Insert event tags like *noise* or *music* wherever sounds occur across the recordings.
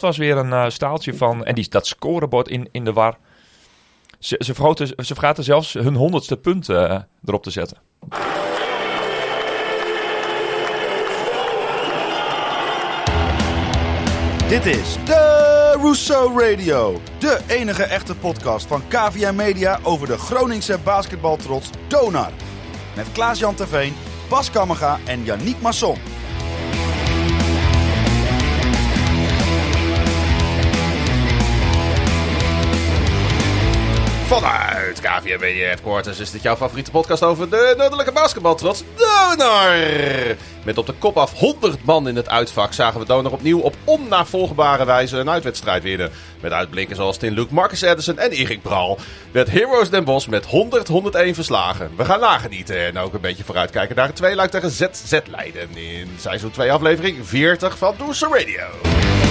was weer een eh, staaltje van. En die, dat scorebord in, in de war. Ze, ze, ze vergaten zelfs hun honderdste punt eh, erop te zetten. Dit is de Rousseau Radio. De enige echte podcast van KVM Media over de Groningse basketbaltrots Donar. Met Klaas-Jan Terveen, Bas Kammerga en Yannick Masson. Vanuit KVM Media Headquarters is dit jouw favoriete podcast over de noordelijke basketbaltrots Donar. Met op de kop af 100 man in het uitvak zagen we Donar opnieuw op onnavolgbare wijze een uitwedstrijd winnen. Met uitblikken zoals Tin Luke, Marcus Edison en Erik Bral werd Heroes Den Bosch met 100-101 verslagen. We gaan nagenieten en ook een beetje vooruitkijken naar het tweeluik tegen ZZ Leiden in seizoen 2 aflevering 40 van Doerse Radio.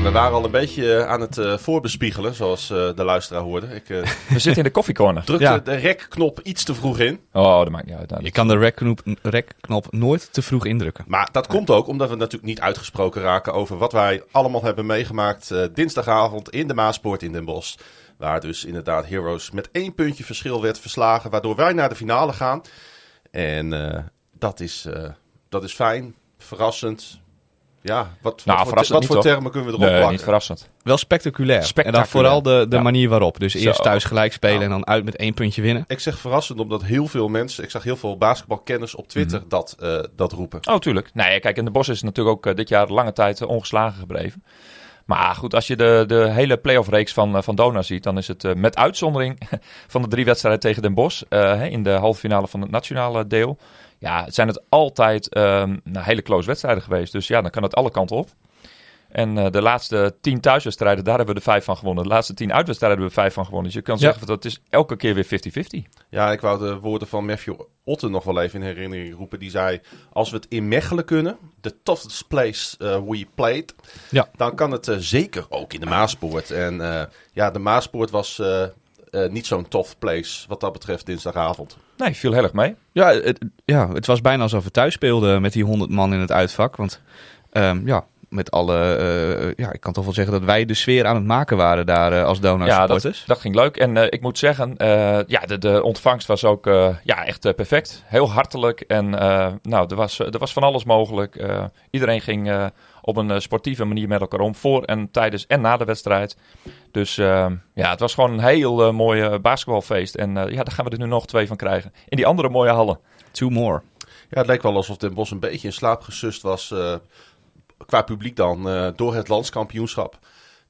Ja, we waren al een beetje aan het eh, voorbespiegelen, zoals eh, de luisteraar hoorde. Ik eh, *laughs* We zitten in de koffiecorner. drukte Ja. de rekknop iets te vroeg in. Oh, dat maakt niet uit. Nou, Je kan de rec-knop rec-knop nooit te vroeg indrukken. Maar dat komt ook omdat we natuurlijk niet uitgesproken raken over wat wij allemaal hebben meegemaakt eh, dinsdagavond in de Maaspoort in Den Bosch. Waar dus inderdaad Heroes met één puntje verschil werd verslagen, waardoor wij naar de finale gaan. En eh, dat, is, eh, dat is fijn, verrassend. Ja, wat, Nou, wat, wat voor niet, toch? termen kunnen we erop nee, plakken? niet verrassend. Wel spectaculair. En dan vooral de, de Ja. manier waarop. Dus eerst Zo. thuis gelijk spelen Ja. en dan uit met één puntje winnen. Ik zeg verrassend omdat heel veel mensen, ik zag heel veel basketbalkenners op Twitter Mhm. dat, eh, dat roepen. Oh, tuurlijk. Nee, kijk, en de Bos is natuurlijk ook eh, dit jaar lange tijd eh, ongeslagen gebleven. Maar goed, als je de, de hele playoff-reeks van, van Dona ziet, dan is het met uitzondering *laughs* van de drie wedstrijden tegen Den Bosch eh, hè, in de halve finale van het nationale deel. Ja, zijn het altijd ehm, nou, hele close wedstrijden geweest. Dus ja, dan kan het alle kanten op. En eh, de laatste tien thuiswedstrijden, daar hebben we er vijf van gewonnen. De laatste tien uitwedstrijden hebben we vijf van gewonnen. Dus je kan Ja. zeggen, dat is elke keer weer 50-50. Ja, ik wou de woorden van Matthew Otten nog wel even in herinnering roepen. Die zei, als we het in Mechelen kunnen, the toughest place eh, we played, Ja. dan kan het eh, zeker ook in de Maaspoort. En eh, ja, de Maaspoort was eh, niet zo'n tough place wat dat betreft dinsdagavond. Nee, viel heel erg mee. Ja het, ja, het was bijna alsof we thuis speelden met die 100 man in het uitvak. Want ehm, ja, met alle... eh, ja, ik kan toch wel zeggen dat wij de sfeer aan het maken waren daar eh, als Donar Ja, dat, dat ging leuk. En eh, ik moet zeggen, eh, ja, de, de ontvangst was ook eh, ja, echt perfect. Heel hartelijk. En eh, nou, er was, er was van alles mogelijk. Eh, iedereen ging eh, op een eh, sportieve manier met elkaar om. Voor en tijdens en na de wedstrijd. Dus eh, ja, het was gewoon een heel eh, mooi basketbalfeest. En eh, ja, daar gaan we er nu nog twee van krijgen. In die andere mooie hallen. Two more. Ja, het leek wel alsof Den Bosch een beetje in slaap gesust was, eh, qua publiek dan, eh, door het landskampioenschap.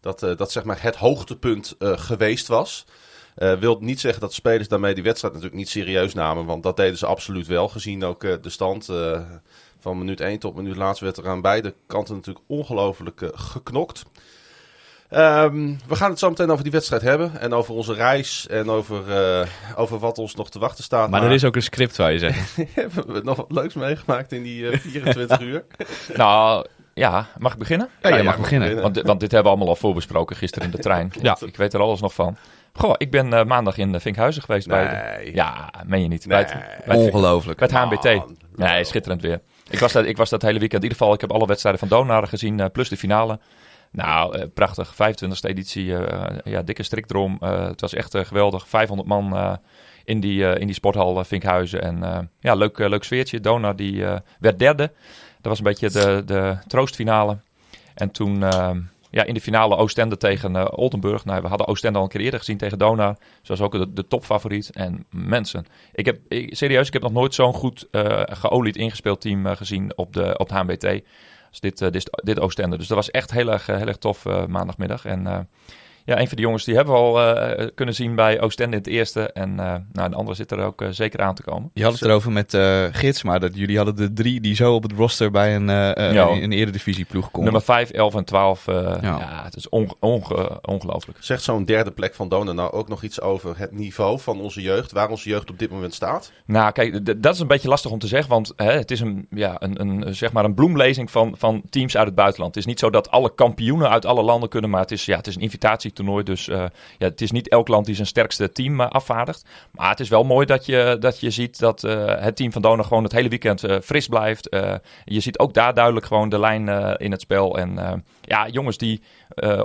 Dat, eh, dat zeg maar het hoogtepunt eh, geweest was. Eh wil niet zeggen dat spelers daarmee die wedstrijd natuurlijk niet serieus namen. Want dat deden ze absoluut wel. Gezien ook de stand eh, van minuut 1 tot minuut laatst werd er aan beide kanten natuurlijk ongelooflijk eh, geknokt. Ehm, we gaan het zo meteen over die wedstrijd hebben. En over onze reis. En over, eh, over wat ons nog te wachten staat. Maar er is ook een script, waar je zegt. *laughs* Hebben we nog wat leuks meegemaakt in die eh, 24 *laughs* uur? Nou, ja, mag ik beginnen? Ja, ja, mag mag beginnen. beginnen. Want, want dit hebben we allemaal al voorbesproken gisteren in de trein. *laughs* Ja. Ik weet er alles nog van. Goh, ik ben eh, maandag in eh, Vinkhuizen geweest bij de... Ja, meen je niet. Nee. Bij het, bij het- Ongelooflijk. Bij het HMBT. Man. Nee, schitterend weer. Ik was, dat, ik was dat hele weekend. In ieder geval, ik heb alle wedstrijden van Donar gezien, eh, plus de finale. Nou, eh, prachtig. 25e editie. eh, ja, dikke strikdrom. Het was echt geweldig. 500 man in, die, in die sporthal Vinkhuizen. En ja, leuk, leuk sfeertje. Donar die werd derde. Dat was een beetje de, de troostfinale. En toen ja, in de finale Oostende tegen eh, Oldenburg. Nou, we hadden Oostende al een keer eerder gezien tegen Donar. Zoals ook de, topfavoriet. En mensen, ik heb serieus, ik heb nog nooit zo'n goed eh geolied ingespeeld team eh, gezien op de, op de HMBT. Als dit, dit, dit Oostende. Dus dat was echt heel erg, heel erg tof maandagmiddag. En ja, een van de jongens die hebben we al eh, kunnen zien bij Oostende in het eerste. En eh, nou, de andere zit er ook eh, zeker aan te komen. Je had het erover met eh Gids, maar dat jullie hadden de drie die zo op het roster bij een, Ja. een, een eredivisieploeg konden. Nummer 5, 11 en 12. eh, ja. Ja. het is onge- onge- ongelooflijk. Zegt zo'n derde plek van Dona nou ook nog iets over het niveau van onze jeugd? Waar onze jeugd op dit moment staat? Nou, kijk, dat is een beetje lastig om te zeggen, want hè, het is een, ja, een, een, zeg maar een bloemlezing van, van teams uit het buitenland. Het is niet zo dat alle kampioenen uit alle landen kunnen, maar het is, ja, het is een toernooi. Dus ja, het is niet elk land die zijn sterkste team afvaardigt. Maar het is wel mooi dat je, dat je ziet dat het team van Donar gewoon het hele weekend fris blijft. je ziet ook daar duidelijk gewoon de lijn in het spel. En ja, jongens die,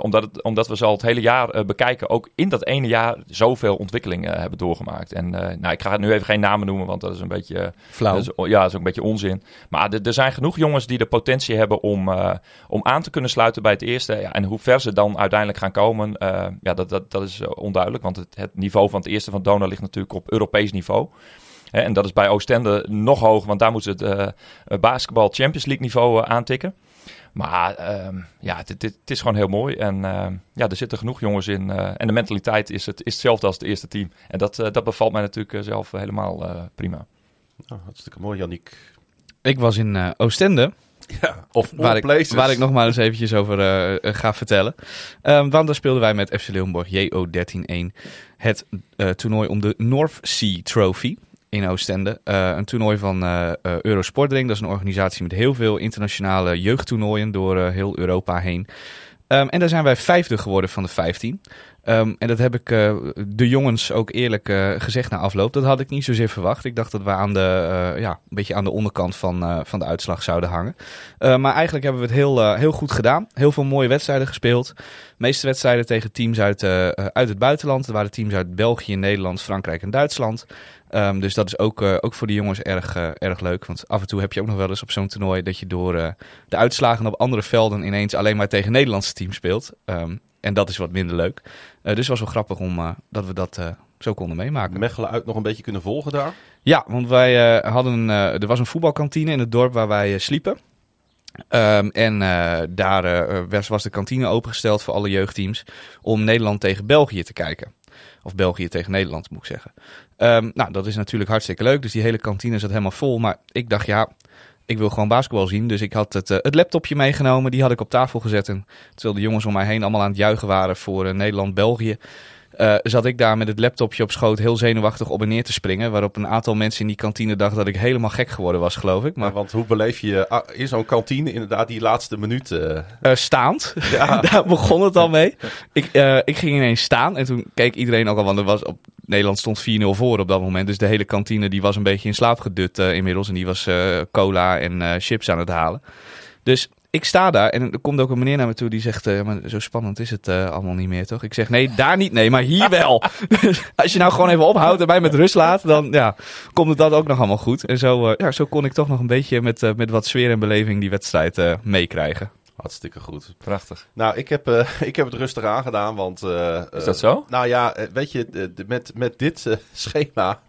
omdat, het, omdat we ze al het hele jaar bekijken, ook in dat ene jaar zoveel ontwikkelingen hebben doorgemaakt. En nou, ik ga nu even geen namen noemen, want dat is een beetje... Flauw. ja, dat is ook een beetje onzin. Maar er zijn genoeg jongens die de potentie hebben om, om aan te kunnen sluiten bij het eerste. Ja, en hoe ver ze dan uiteindelijk gaan komen, uh, ja, dat, dat, dat is onduidelijk. Want het, het, niveau van het eerste van Dona ligt natuurlijk op Europees niveau. en dat is bij Oostende nog hoger, want daar moeten ze het uh, basketbal Champions League niveau aantikken. Maar ehm, ja, het, het, is gewoon heel mooi. En ehm, ja, er zitten genoeg jongens in. en de mentaliteit is, het, is hetzelfde als het eerste team. En dat, dat bevalt mij natuurlijk zelf helemaal prima. Oh, hartstikke mooi, Janniek. Ik was in uh, Oostende. Ja, of waar ik, waar ik nog maar eens eventjes over uh, ga vertellen. Um, want daar speelden wij met FC Leeuwenborg JO13-1 het uh, toernooi om de North Sea Trophy in Oostende. een toernooi van Eurosportring. Dat is een organisatie met heel veel internationale jeugdtoernooien door heel Europa heen. Um, en daar zijn wij vijfde geworden van de 15. Um, en dat heb ik uh, de jongens ook eerlijk uh, gezegd na afloop. Dat had ik niet zozeer verwacht. Ik dacht dat we aan de, uh, ja, een beetje aan de onderkant van, van de uitslag zouden hangen. maar eigenlijk hebben we het heel, heel goed gedaan. Heel veel mooie wedstrijden gespeeld. De meeste wedstrijden tegen teams uit, uit het buitenland. Er waren teams uit België, Nederland, Frankrijk en Duitsland. Um, dus dat is ook, ook voor de jongens erg, erg leuk. Want af en toe heb je ook nog wel eens op zo'n toernooi dat je door de uitslagen op andere velden ineens alleen maar tegen Nederlandse teams speelt. Um, en dat is wat minder leuk. Dus het was wel grappig om, dat we dat zo konden meemaken. Mechelen uit nog een beetje kunnen volgen daar? Ja, want wij hadden er was een voetbalkantine in het dorp waar wij sliepen. Um, en daar was, was de kantine opengesteld voor alle jeugdteams om Nederland tegen België te kijken. Of België tegen Nederland, moet ik zeggen. Um, nou, dat is natuurlijk hartstikke leuk. Dus die hele kantine zat helemaal vol. Maar ik dacht, ja, ik wil gewoon basketbal zien. Dus ik had het, uh, het laptopje meegenomen. Die had ik op tafel gezet. En terwijl de jongens om mij heen allemaal aan het juichen waren voor uh, Nederland-België. Uh, zat ik daar met het laptopje op schoot heel zenuwachtig op en neer te springen. Waarop een aantal mensen in die kantine dachten dat ik helemaal gek geworden was, geloof ik. Maar... want hoe beleef je ah, in zo'n kantine inderdaad die laatste minuten? Uh, staand. Ja. *laughs* daar begon het al mee. Ik, ik ging ineens staan en toen keek iedereen ook al, want er was op Nederland stond 4-0 voor op dat moment. Dus de hele kantine die was een beetje in slaap gedut inmiddels. En die was cola en chips aan het halen. Dus ik sta daar en er komt ook een meneer naar me toe die zegt: uh, maar Zo spannend is het uh, allemaal niet meer, toch? Ik zeg: Nee, daar niet, nee, maar hier wel. *laughs* Als je nou gewoon even ophoudt en mij met rust laat, dan ja, komt het dat ook nog allemaal goed. En zo, uh, ja, zo kon ik toch nog een beetje met, met wat sfeer en beleving die wedstrijd meekrijgen. Hartstikke goed. Prachtig. Nou, ik heb, uh, *laughs* ik heb het rustig aangedaan, want... Uh, is dat zo? nou ja, weet je, met, met dit *laughs* schema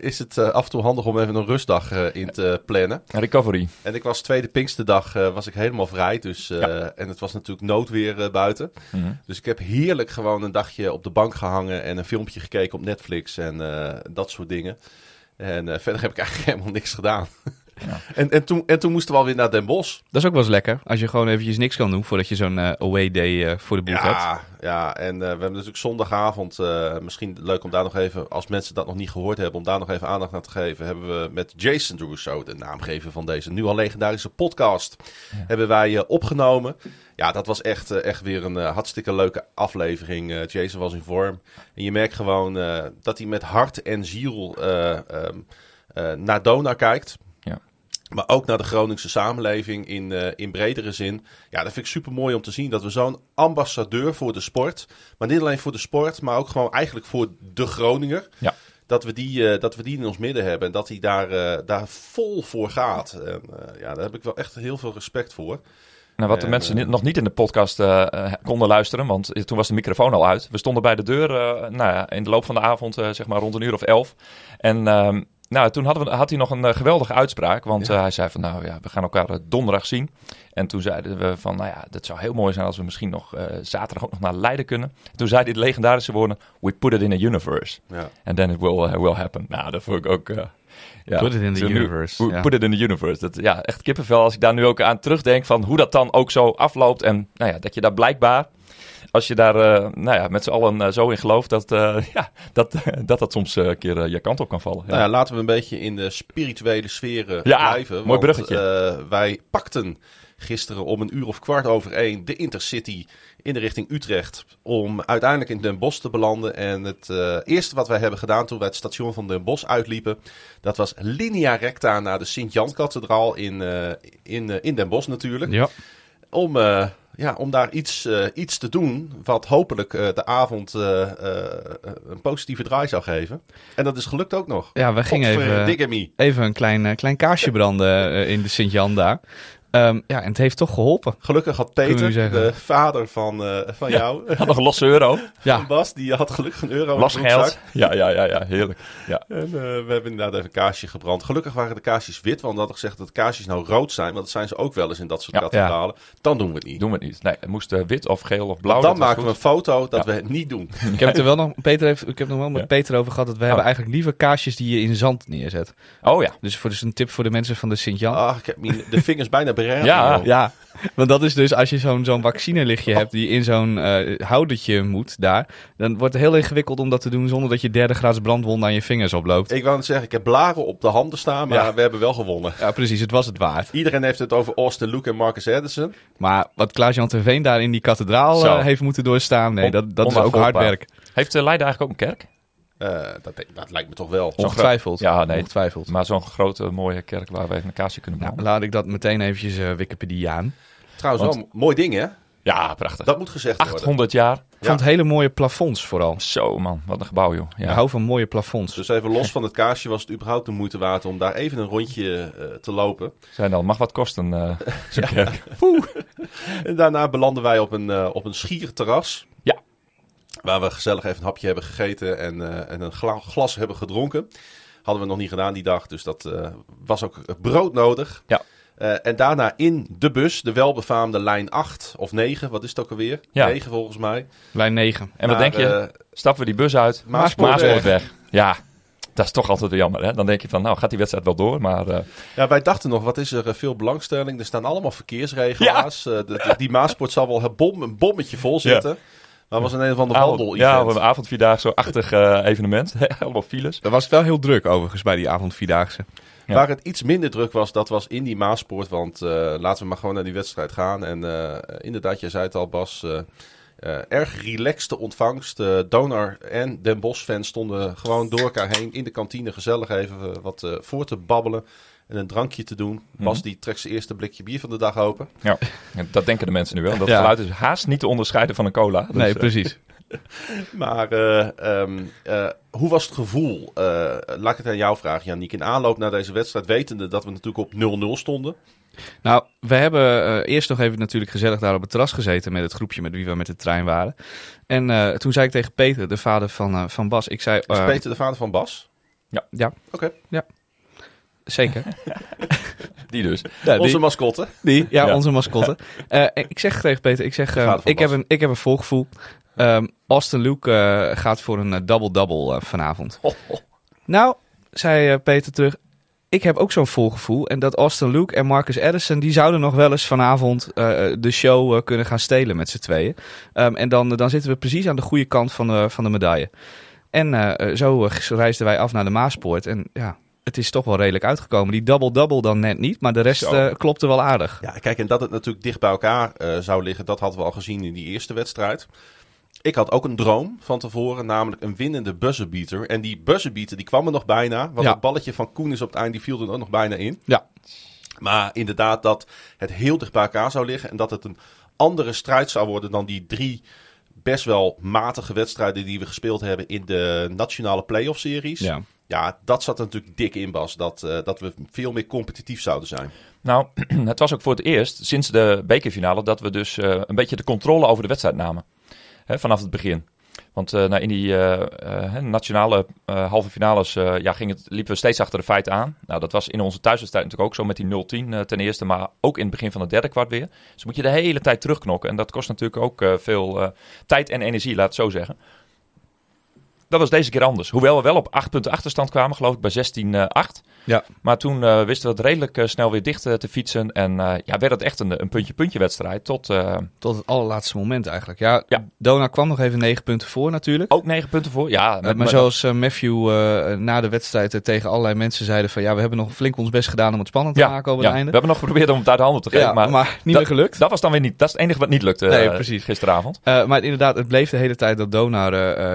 is het af en toe handig om even een rustdag in te plannen. Recovery. En ik was tweede Pinksterdag was ik helemaal vrij, dus... En het was natuurlijk noodweer buiten. Mm -hmm. Dus ik heb heerlijk gewoon een dagje op de bank gehangen en een filmpje gekeken op Netflix en dat soort dingen. En *laughs* verder heb ik eigenlijk helemaal niks gedaan. Ja. En, en, toen, en toen moesten we alweer naar Den Bosch. Dat is ook wel eens lekker. Als je gewoon eventjes niks kan doen voordat je zo'n uh, away day uh, voor de boeg ja, hebt. Ja, en uh, we hebben natuurlijk zondagavond, misschien leuk om daar nog even, als mensen dat nog niet gehoord hebben, om daar nog even aandacht aan te geven, hebben we met Jason Russo, de naamgever van deze nu al legendarische podcast, ja. hebben wij opgenomen. Ja, dat was echt, echt weer een hartstikke leuke aflevering. Jason was in vorm. En je merkt gewoon dat hij met hart en ziel um, naar Dona kijkt. Maar ook naar de Groningse samenleving in, uh, in bredere zin. Ja, dat vind ik super mooi om te zien. Dat we zo'n ambassadeur voor de sport. Maar niet alleen voor de sport, maar ook gewoon eigenlijk voor de Groninger. Ja. Dat we, die, uh, dat we die in ons midden hebben. En dat hij daar, uh, daar vol voor gaat. En, ja, daar heb ik wel echt heel veel respect voor. Nou, wat de mensen nog niet in de podcast konden luisteren, want toen was de microfoon al uit. We stonden bij de deur nou ja, in de loop van de avond, zeg maar rond een uur of elf. En ehm, nou, toen hadden we, had hij nog een uh, geweldige uitspraak. Want ja. uh, hij zei van, nou ja, we gaan elkaar uh, donderdag zien. En toen zeiden we van, nou ja, dat zou heel mooi zijn als we misschien nog zaterdag ook nog naar Leiden kunnen. En toen zei hij de legendarische woorden, we put it in a universe. Ja. And then it will, will happen. Nou, dat vond ik ook... ja, put it in the universe. Nu, Put it in the universe. Dat, ja, echt kippenvel als ik daar nu ook aan terugdenk van hoe dat dan ook zo afloopt. En nou ja, dat je daar blijkbaar als je daar eh, nou ja, met z'n allen eh, zo in gelooft, dat, eh, *laughs* ja, dat, *laughs* dat dat soms een keer je kant op kan vallen. Ja. Nou ja, laten we een beetje in de spirituele sfeer eh, Ja, blijven. mooi want, bruggetje. eh, wij pakten gisteren om een uur of kwart over één de Intercity in de richting Utrecht. Om uiteindelijk in Den Bosch te belanden. En het eh, eerste wat wij hebben gedaan toen wij het station van Den Bosch uitliepen. Dat was linea recta naar de Sint-Jan-kathedraal in, eh, in, in Den Bosch natuurlijk. Ja. Om, eh, ja, om daar iets, eh, iets te doen wat hopelijk eh, de avond een positieve draai zou geven. En dat is gelukt ook nog. Ja, we gingen even, even een klein, klein kaarsje branden in de Sint-Jan Ehm, ja, en het heeft toch geholpen. Gelukkig had Peter, de vader van, eh, van jou, Had nog een losse euro. Ja, Bas, die had gelukkig een euro geld. Ja, ja, ja, ja, heerlijk. Ja. En eh, we hebben inderdaad even een kaarsje gebrand. Gelukkig waren de kaarsjes wit, want we hadden gezegd dat de kaarsjes nou rood zijn. Want dat zijn ze ook wel eens in dat soort Ja. kathedralen. Dan doen we het niet. Doen we het niet. Nee, het moest eh, wit of geel of blauw. Dan dat maken we een foto dat Ja. we het niet doen. ik heb het er wel nog, Peter heeft, ik heb nog wel met Ja. Peter over gehad dat we hebben eigenlijk liever kaarsjes die je in zand neerzet. Oh ja. Dus voor dus een tip voor de mensen van de Sint-Jan. Ah, ik heb mijn- de vingers bijna Ja, Ja, want dat is dus als je zo'n zo'n vaccinelichtje hebt die in zo'n eh houdertje moet daar, dan wordt het heel ingewikkeld om dat te doen zonder dat je derde graads brandwonden aan je vingers oploopt. Ik wou net zeggen, ik heb blaren op de handen staan, maar Ja. we hebben wel gewonnen. Ja, precies, het was het waard. Iedereen heeft het over Austin Luke en Marcus Edison. Maar wat Klaas-Jan Terveen daar in die kathedraal eh, heeft moeten doorstaan, nee, On- dat, dat is ook hard werk. Heeft uh, Leiden eigenlijk ook een kerk? Eh, dat, dat lijkt me toch wel. Ongetwijfeld. Ja, nee. Ongetwijfeld. Maar zo'n grote mooie kerk waar we even een kaarsje kunnen Nou, branden. laat ik dat meteen eventjes eh Wikipediaan. Trouwens, Want- wel mooi ding hè? Ja, prachtig. Dat moet gezegd worden. 800 jaar. Ik vond hele mooie plafonds vooral. Zo man, wat een gebouw joh. Ik Ja. hou van mooie plafonds. Dus even los van het kaarsje was het überhaupt de moeite waard om daar even een rondje eh, te lopen. Zijn dan, mag wat kosten eh zo'n *laughs* kerk. En daarna belanden wij op een, op een schierterras. Ja. Waar we gezellig even een hapje hebben gegeten en, eh, en een gla- glas hebben gedronken. Hadden we nog niet gedaan die dag, dus dat eh, was ook brood nodig. Ja. Eh, en daarna in de bus, de welbefaamde lijn 8 of 9, wat is het ook alweer? Ja. 9 volgens mij. Lijn 9. En wat denk je? Stappen we die bus uit? Maaspoortweg. Maaspoortweg. Ja, dat is toch altijd jammer. Hè? Dan denk je van, nou gaat die wedstrijd wel door. Maar Ja, wij dachten nog, wat is er veel belangstelling? Er staan allemaal verkeersregelaars. De- de- die Maaspoort zal wel een, bom, een bommetje vol zitten. Maar was een een of ander avond, wandel ja, een avondvierdaagse-achtig eh, evenement. *laughs* Allemaal files. Dat was wel heel druk overigens bij die avondvierdaagse. Ja. Waar het iets minder druk was, dat was in die Maaspoort. Want eh, laten we maar gewoon naar die wedstrijd gaan. En eh, inderdaad, jij zei het al Bas, eh, erg relaxte ontvangst. Eh, Donar en Den Bosch fans stonden gewoon door elkaar heen in de kantine gezellig even wat voor te babbelen. En een drankje te doen. Bas Mhm. die trekt zijn eerste blikje bier van de dag open. Ja, dat denken de mensen nu wel. Dat Ja. geluid is haast niet te onderscheiden van een cola. Dus, nee, eh, precies. *laughs* Maar eh, ehm, eh, hoe was het gevoel? Eh, laat ik het aan jou vragen, Janiek. In aanloop naar deze wedstrijd, wetende dat we natuurlijk op 0-0 stonden. Nou, we hebben eh, eerst nog even natuurlijk gezellig daar op het terras gezeten met het groepje met wie we met de trein waren. En eh, toen zei ik tegen Peter, de vader van, van Bas, ik zei... Is eh, Peter de vader van Bas? Ja, Oké. Zeker. *laughs* Die dus. Ja, die- Onze mascotte. Die, ja, Ja. onze mascotte. *laughs* Eh, ik zeg tegen Peter, ik zeg, eh, ik, heb een, ik heb een voorgevoel. Ehm, Austin Luke eh, gaat voor een double-double vanavond. Nou, zei eh, Peter terug, ik heb ook zo'n voorgevoel. En dat Austin Luke en Marcus Edison, die zouden nog wel eens vanavond eh, de show kunnen gaan stelen met z'n tweeën. Ehm, en dan, dan zitten we precies aan de goede kant van de, van de medaille. En zo reisden wij af naar de Maaspoort. En ja, het is toch wel redelijk uitgekomen. Die double-double dan net niet, maar de rest eh, klopte wel aardig. Ja, kijk, en dat het natuurlijk dicht bij elkaar eh, zou liggen, dat hadden we al gezien in die eerste wedstrijd. Ik had ook een droom van tevoren, namelijk een winnende buzzerbeater. En die buzzerbeater, die kwam er nog bijna. Want Ja. het balletje van Koen is op het eind, die viel er ook nog bijna in. Ja. Maar inderdaad, dat het heel dicht bij elkaar zou liggen. En dat het een andere strijd zou worden dan die drie best wel matige wedstrijden die we gespeeld hebben in de nationale playoff series. Ja. Ja, dat zat natuurlijk dik in, Bas. Dat, eh, dat we veel meer competitief zouden zijn. Nou, *clears throat* het was ook voor het eerst sinds de bekerfinale dat we dus eh, een beetje de controle over de wedstrijd namen. Hè, vanaf het begin. Want eh, nou, in die nationale halve finales ja, ging het, liepen we steeds achter de feiten aan. Nou, dat was in onze thuiswedstrijd natuurlijk ook zo met die 0-10 eh, ten eerste. Maar ook in het begin van het derde kwart weer. Dus moet je de hele tijd terugknokken. En dat kost natuurlijk ook veel tijd en energie, laat het zo zeggen. Dat was deze keer anders. Hoewel we wel op 8 punten achterstand kwamen, geloof ik, bij 16-8. Ja. Maar toen eh, wisten we het redelijk eh, snel weer dicht eh, te fietsen. En ja, werd het echt een, een puntje-puntje wedstrijd. Tot Tot het allerlaatste moment eigenlijk. Ja, Ja. Dona kwam nog even negen punten voor natuurlijk. ook 9 punten voor. Ja, met- maar zoals Matthew na de wedstrijd tegen allerlei mensen zeiden van... ja, we hebben nog flink ons best gedaan om het spannend te ja, maken over het einde. We hebben nog geprobeerd om het uit de handen te geven. Ja, maar maar, niet meer gelukt. dat was dan weer niet. Dat is het enige wat niet lukte Nee, precies. gisteravond. Maar inderdaad, het bleef de hele tijd dat Donar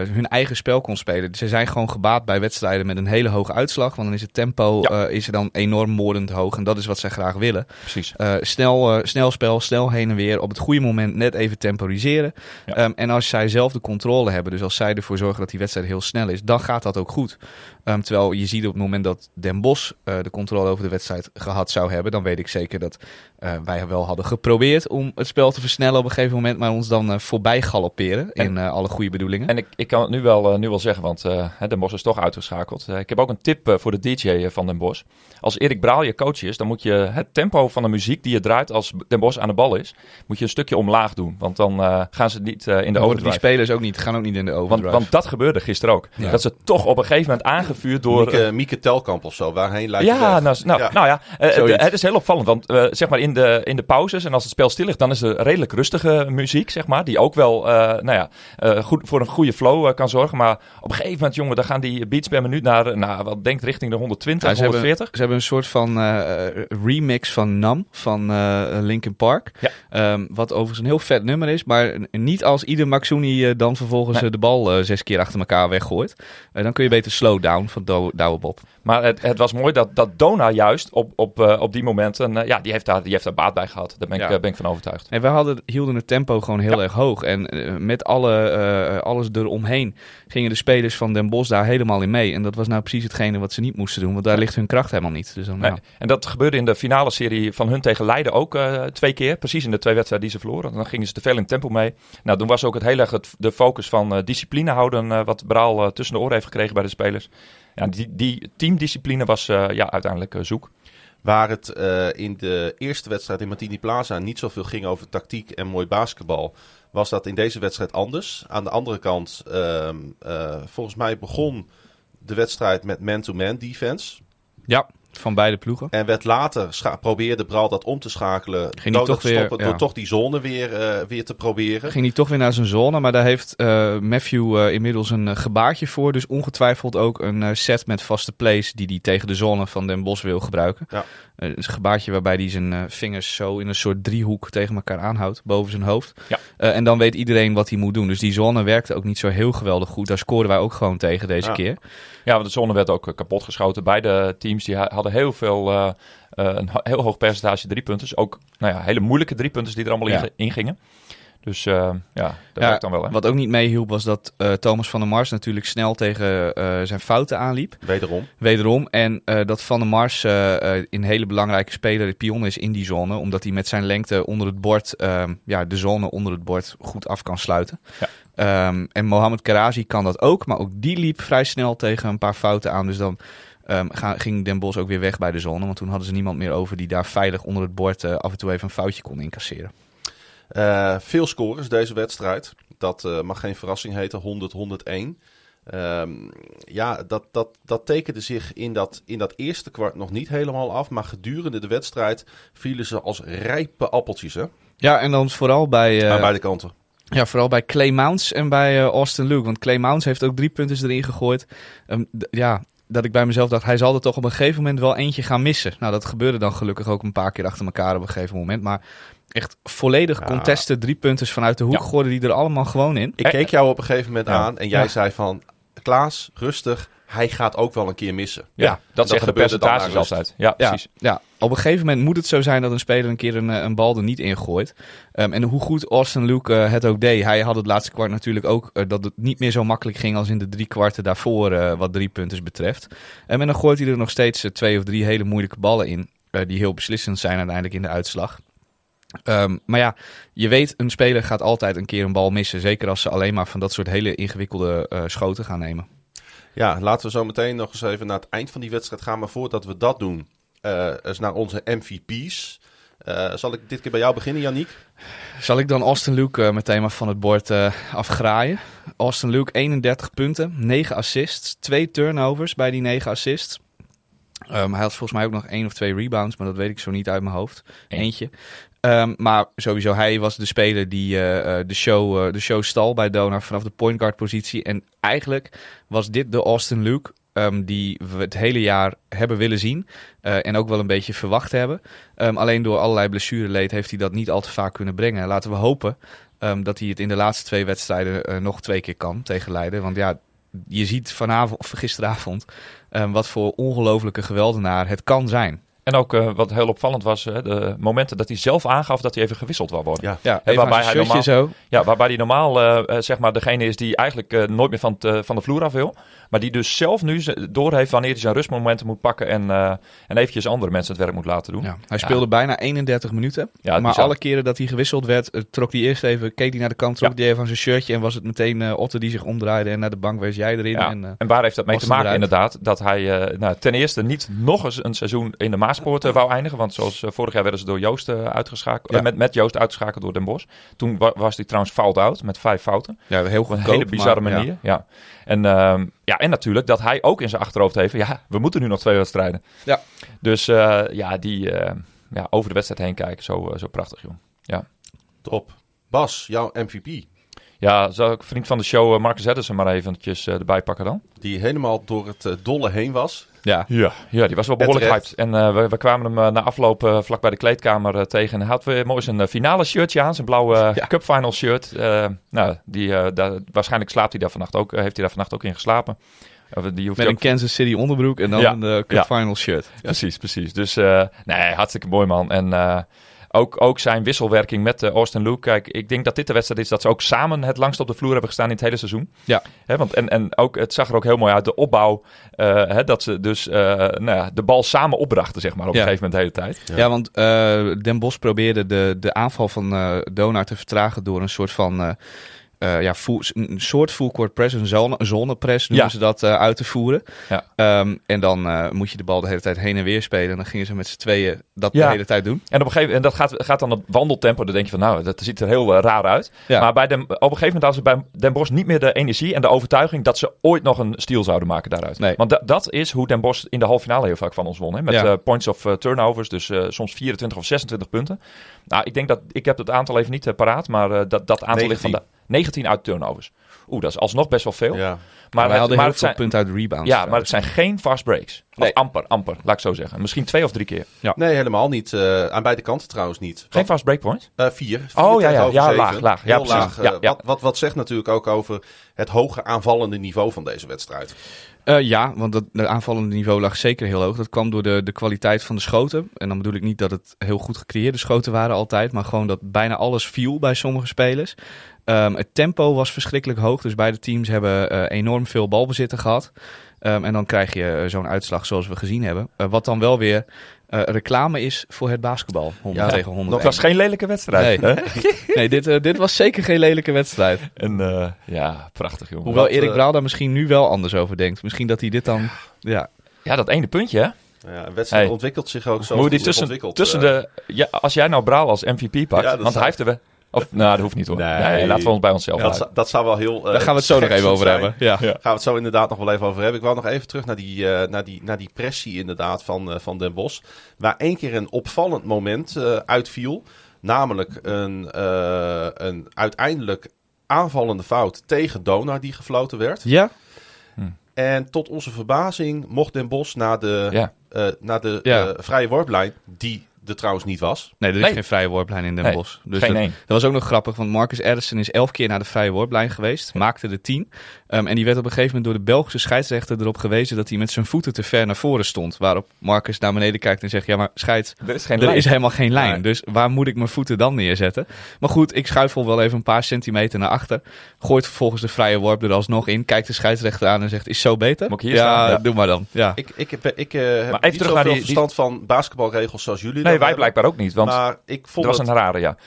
hun eigen spel kon spelen. Ze zijn gewoon gebaat bij wedstrijden met een hele hoge uitslag. Want dan is het tempo Ja. eh, is er dan enorm moordend hoog. En dat is wat zij graag willen. Precies. Eh, snel, eh, snel spel, snel heen en weer. Op het goede moment net even temporiseren. Ja. Ehm, en als zij zelf de controle hebben, dus als zij ervoor zorgen dat die wedstrijd heel snel is, dan gaat dat ook goed. Ehm, terwijl je ziet op het moment dat Den Bos eh, de controle over de wedstrijd gehad zou hebben, dan weet ik zeker dat eh, wij wel hadden geprobeerd om het spel te versnellen op een gegeven moment, maar ons dan eh, voorbij galopperen in eh, alle goede bedoelingen. En ik, ik kan het nu wel, nu wel zeggen, want Den Bos is toch uitgeschakeld. Ik heb ook een tip voor de DJ van Den Bos. Als Erik Braal je coach is, dan moet je het tempo van de muziek die je draait als Den Bos aan de bal is, moet je een stukje omlaag doen. Want dan gaan ze niet in de worden die overdrive. spelers ook niet, gaan ook niet in de Want, overdrive. want dat gebeurde gisteren ook. Ja. Dat ze toch op een gegeven moment aangevuurd door... Mieke, Mieke Telkamp of zo, waarheen lijkt Ja, nou, nou, Ja. nou ja, eh, de- het is heel opvallend. Want eh, zeg maar in de, in de pauzes en als het spel stil ligt, dan is er redelijk rustige muziek, zeg maar. Die ook wel eh, nou ja, eh, goed, voor een goede flow eh, kan zorgen. Maar op een gegeven moment, jongen, dan gaan die beats per minuut naar, eh, nou, wat denkt richting de 120, Ja, ze, hebben, 140. ze hebben een soort van eh, eh, remix van Nam van eh Linkin Park. Ja. Ehm, wat overigens een heel vet nummer is. Maar niet als ieder Maxuni eh, dan vervolgens Nee. eh, de bal eh, zes keer achter elkaar weggooit. Eh, dan kun je beter slow down van Dou- Douwe Bob. Maar het, het was mooi dat, dat Dona juist op, op, eh, op die momenten, eh, ja, die heeft, daar, die heeft daar baat bij gehad. Daar ben ik, Ja. eh, ben ik van overtuigd. En wij hadden, hielden het tempo gewoon heel Ja. erg hoog. En met alle, alles eromheen gingen de spelers van Den Bosch daar helemaal in mee. En dat was nou precies hetgene wat ze niet moesten doen. Want daar ligt hun kracht helemaal niet. Dus dan, Nee. En dat gebeurde in de finale serie van hun tegen Leiden ook twee keer. Precies in de twee wedstrijden die ze verloren. Dan gingen ze te veel in tempo mee. Nou, toen was ook het heel erg het, de focus van discipline houden. wat Braal tussen de oren heeft gekregen bij de spelers. Ja, die, die teamdiscipline was eh, ja, uiteindelijk eh, zoek. Waar het eh, in de eerste wedstrijd in Martini Plaza niet zoveel ging over tactiek en mooi basketbal, was dat in deze wedstrijd anders. Aan de andere kant, ehm, eh, volgens mij begon de wedstrijd met man-to-man defense. ja, van beide ploegen. En werd later, probeerde Bral dat om te schakelen. hij door, toch te weer, stoppen, ja. door toch die zone weer, eh, weer te proberen. Ging hij toch weer naar zijn zone, maar daar heeft eh, Matthew eh, inmiddels een gebaartje voor. Dus ongetwijfeld ook een set met vaste plays die hij tegen de zone van Den Bos wil gebruiken. Ja. Eh, een gebaartje waarbij hij zijn eh, vingers zo in een soort driehoek tegen elkaar aanhoudt, boven zijn hoofd. Ja. Eh, en dan weet iedereen wat hij moet doen. Dus die zone werkte ook niet zo heel geweldig goed. Daar scoren wij ook gewoon tegen deze Ja. keer. Ja, want de zone werd ook eh, kapot geschoten. Beide teams die ha- hadden heel veel, een heel hoog percentage driepunters. Ook nou ja, hele moeilijke driepunters die er allemaal Ja. in gingen. Dus eh, ja, dat Ja, werkt dan wel. Hè? Wat ook niet meehielp was dat eh, Thomas van der Mars natuurlijk snel tegen eh, zijn fouten aanliep. Wederom. Wederom. En eh, dat Van der Mars eh, eh, een hele belangrijke speler, de pion is in die zone. Omdat hij met zijn lengte onder het bord, ehm, ja, de zone onder het bord goed af kan sluiten. Ja. Ehm, en Mohamed Karazi kan dat ook. Maar ook die liep vrij snel tegen een paar fouten aan. Dus dan ehm, ga- ging Den Bos ook weer weg bij de zone. Want toen hadden ze niemand meer over die daar veilig onder het bord af en toe even een foutje kon incasseren. Eh, veel scores deze wedstrijd. Dat eh, mag geen verrassing heten. 100, 101. Ehm, ja, dat, dat, dat tekende zich in dat, in dat eerste kwart nog niet helemaal af. Maar gedurende de wedstrijd vielen ze als rijpe appeltjes hè? Ja, en dan vooral bij... eh, aan beide kanten. Ja, vooral bij Clay Mounts en bij eh, Austin Luke. Want Clay Mounts heeft ook drie punten erin gegooid. Ehm, ja, dat ik bij mezelf dacht, hij zal er toch op een gegeven moment wel eentje gaan missen. Nou, dat gebeurde dan gelukkig ook een paar keer achter elkaar op een gegeven moment. Maar echt volledig Ja. contested drie punters vanuit de hoek Ja. gooiden die er allemaal gewoon in. Ik keek jou op een gegeven moment Ja. aan en jij Ja. zei van... Klaas, rustig. Hij gaat ook wel een keer missen. Ja, Ja, dat dat zeggen de percentages altijd. Ja, Ja, precies. ja, op een gegeven moment moet het zo zijn dat een speler een keer een, eh, een bal er niet in gooit. Ehm, en hoe goed Austin Luke eh, het ook deed. Hij had het laatste kwart natuurlijk ook eh, dat het niet meer zo makkelijk ging als in de drie kwarten daarvoor wat drie punters betreft. Ehm, en dan gooit hij er nog steeds twee of drie hele moeilijke ballen in. die heel beslissend zijn uiteindelijk in de uitslag. Ehm, maar ja, je weet, een speler gaat altijd een keer een bal missen. Zeker als ze alleen maar van dat soort hele ingewikkelde eh, schoten gaan nemen. Ja, laten we zo meteen nog eens even naar het eind van die wedstrijd gaan. Maar voordat we dat doen, eh eens naar onze MVP's. Eh, zal ik dit keer bij jou beginnen, Yannick? Zal ik dan Austin Luke uh, meteen maar van het bord uh, afgraaien? Austin Luke 31 punten, 9 assists, 2 turnovers bij die 9 assists. Um, hij had volgens mij ook nog één of twee rebounds, maar dat weet ik zo niet uit mijn hoofd. Eentje. Um, maar sowieso, hij was de speler die uh, de, show, uh, de show stal bij Donar vanaf de point guard positie. En eigenlijk was dit de Austin Luke um, die we het hele jaar hebben willen zien. En ook wel een beetje verwacht hebben. Um, alleen door allerlei blessureleed heeft hij dat niet al te vaak kunnen brengen. Laten we hopen dat hij het in de laatste twee wedstrijden nog twee keer kan tegen Leiden. Want ja, je ziet vanavond of gisteravond wat voor ongelofelijke geweldenaar het kan zijn. En ook uh, wat heel opvallend was, uh, de momenten dat hij zelf aangaf dat hij even gewisseld wil worden. Ja, waarbij hij normaal, zo. Ja, waarbij hij normaal uh, zeg maar degene is die eigenlijk nooit meer van, van de vloer af wil. Maar die dus zelf nu doorheeft wanneer hij zijn rustmomenten moet pakken en, uh, en eventjes andere mensen het werk moet laten doen. Ja, hij speelde bijna 31 minuten. Ja, maar alle keren dat hij gewisseld werd, eh, trok hij eerst even, keek hij naar de kant, trok hij even van zijn shirtje en was het meteen uh, Otte die zich omdraaide en naar de bank wees jij erin. En, uh, en waar heeft dat mee te maken eruit. inderdaad? Dat hij nou, ten eerste niet nog eens een seizoen in de Maaspoort wou eindigen. Want zoals vorig jaar werden ze door Joost uitgeschakeld, met, met Joost uitgeschakeld door Den Bosch. Toen wa was hij trouwens fout out met vijf fouten. Ja, heel goed. Een hele bizarre manier. ja. En, uh, ja, en natuurlijk dat hij ook in zijn achterhoofd heeft: ja, we moeten nu nog twee wedstrijden. Ja. Dus uh, ja, die uh, ja, over de wedstrijd heen kijken, zo, zo prachtig, joh. Ja. Top. Bas, jouw MVP. Ja, zou ik vriend van de show Marcus Edison maar eventjes erbij pakken dan? Die helemaal door het dolle heen was. Ja. Ja, ja, die was wel behoorlijk hyped. En uh, we, we, kwamen hem uh, na afloop uh, vlak bij de kleedkamer tegen. En hij had weer mooi zijn finale shirtje aan, zijn blauwe *laughs* ja. Cup Final shirt. nou, die, daar, waarschijnlijk slaapt hij daar vannacht ook, heeft hij daar vannacht ook in geslapen. Die Met een Kansas City onderbroek en dan ja. een Cup Final shirt. Precies, precies. Dus nee, hartstikke mooi man. En ook, ook zijn wisselwerking met uh, Austin Luke. Kijk, ik denk dat dit de wedstrijd is dat ze ook samen het langst op de vloer hebben gestaan in het hele seizoen. Ja. Hè, want, en, en ook, het zag er ook heel mooi uit, de opbouw. Uh, hè, dat ze dus uh, nou ja, de bal samen opbrachten, zeg maar, op ja. een gegeven moment de hele tijd. Ja, ja want Den Bos probeerde de, de aanval van Donar te vertragen door een soort van uh, ja, full, een soort full court press, een zone, zonnepress noemen ja. ze dat, uh, uit te voeren. Ja. Um, en dan uh, moet je de bal de hele tijd heen en weer spelen. En dan gingen ze met z'n tweeën dat ja. de hele tijd doen. En op een gegeven moment, dat gaat, gaat dan op wandeltempo. Dan denk je van, nou, dat ziet er heel raar uit. Maar bij Den, op een gegeven moment hadden ze bij Den Bosch niet meer de energie en de overtuiging dat ze ooit nog een steal zouden maken daaruit. Nee. Want da dat is hoe Den Bosch in de halve finale heel vaak van ons won. Hè? Met points of turnovers, dus soms 24 of 26 punten. Nou, ik denk dat, ik heb het aantal even niet paraat, maar dat, dat aantal 19. ligt van de... 19 uit turnovers. Oeh, dat is alsnog best wel veel. Ja. Maar, maar wij hadden maar heel het veel zijn, punten uit rebounds. Ja, maar het zijn geen fast breaks. Of Nee. amper, amper, laat ik zo zeggen. Misschien twee of drie keer. Nee, helemaal niet. Uh, aan beide kanten trouwens niet. Geen fast break point? Uh, vier. vier Oh ja, ja, ja laag, laag. Ja, precies. laag. uh, Ja, ja. Wat, wat, wat zegt natuurlijk ook over het hoge aanvallende niveau van deze wedstrijd. Uh, ja, want dat, het aanvallende niveau lag zeker heel hoog. Dat kwam door de, de kwaliteit van de schoten. En dan bedoel ik niet dat het heel goed gecreëerde schoten waren altijd. Maar gewoon dat bijna alles viel bij sommige spelers. Um, het tempo was verschrikkelijk hoog. Dus beide teams hebben uh, enorm veel balbezitten gehad. Um, en dan krijg je uh, zo'n uitslag zoals we gezien hebben. Wat dan wel weer uh, reclame is voor het basketbal. 100 Ja, tegen 100. Dat was geen lelijke wedstrijd. Nee. hè? *laughs* nee, dit, uh, dit was zeker geen lelijke wedstrijd. En uh, ja, prachtig jongen. Hoewel Erik eh, Braal daar misschien nu wel anders over denkt. Misschien dat hij dit dan... Ja, Ja, dat ene puntje hè. Ja, een wedstrijd Hey. ontwikkelt zich ook zo. Hoe die tussen, tussen de... Ja, als jij nou Braal als MVP pakt, Ja, want hij heeft er wel... Of, nou, dat hoeft niet hoor. Nee. Nee, laten we ons bij onszelf dat, dat zou wel heel. eh, daar gaan we het zo nog even over zijn. hebben. Ja. Ja. Gaan we het zo inderdaad nog wel even over hebben. Ik wou nog even terug naar die, eh, naar die, naar die pressie inderdaad van, eh, van Den Bosch. Waar één keer een opvallend moment eh, uitviel. Namelijk een, eh, een uiteindelijk aanvallende fout tegen Donar die gefloten werd. Ja? En tot onze verbazing mocht Den Bosch naar de, Ja. eh, naar de Ja. eh, vrije worplijn, die er trouwens niet was. Nee, er is Nee. geen vrije worplijn in Den Nee, Bosch. Dus geen dat, dat was ook nog grappig, want Marcus Ederson is elf keer naar de vrije worplijn geweest. Maakte de tien. Um, en die werd op een gegeven moment door de Belgische scheidsrechter erop gewezen dat hij met zijn voeten te ver naar voren stond. Waarop Marcus naar beneden kijkt en zegt, ja maar scheids, Er is geen er lijn. is helemaal geen lijn. Nee. Dus waar moet ik mijn voeten dan neerzetten? Maar goed, ik schuifel wel even een paar centimeter naar achter. Gooit vervolgens de vrije worp er alsnog in. Kijkt de scheidsrechter aan en zegt, is zo beter? Moet ik hier ja, staan? Ja. doe maar dan. Ja. Ik, ik heb, ik, eh, heb even niet terug naar die- die- verstand van basketbalregels zoals jullie. Nee, wij blijkbaar ook niet. Want Maar ik vond dat was een rare, ja. daar,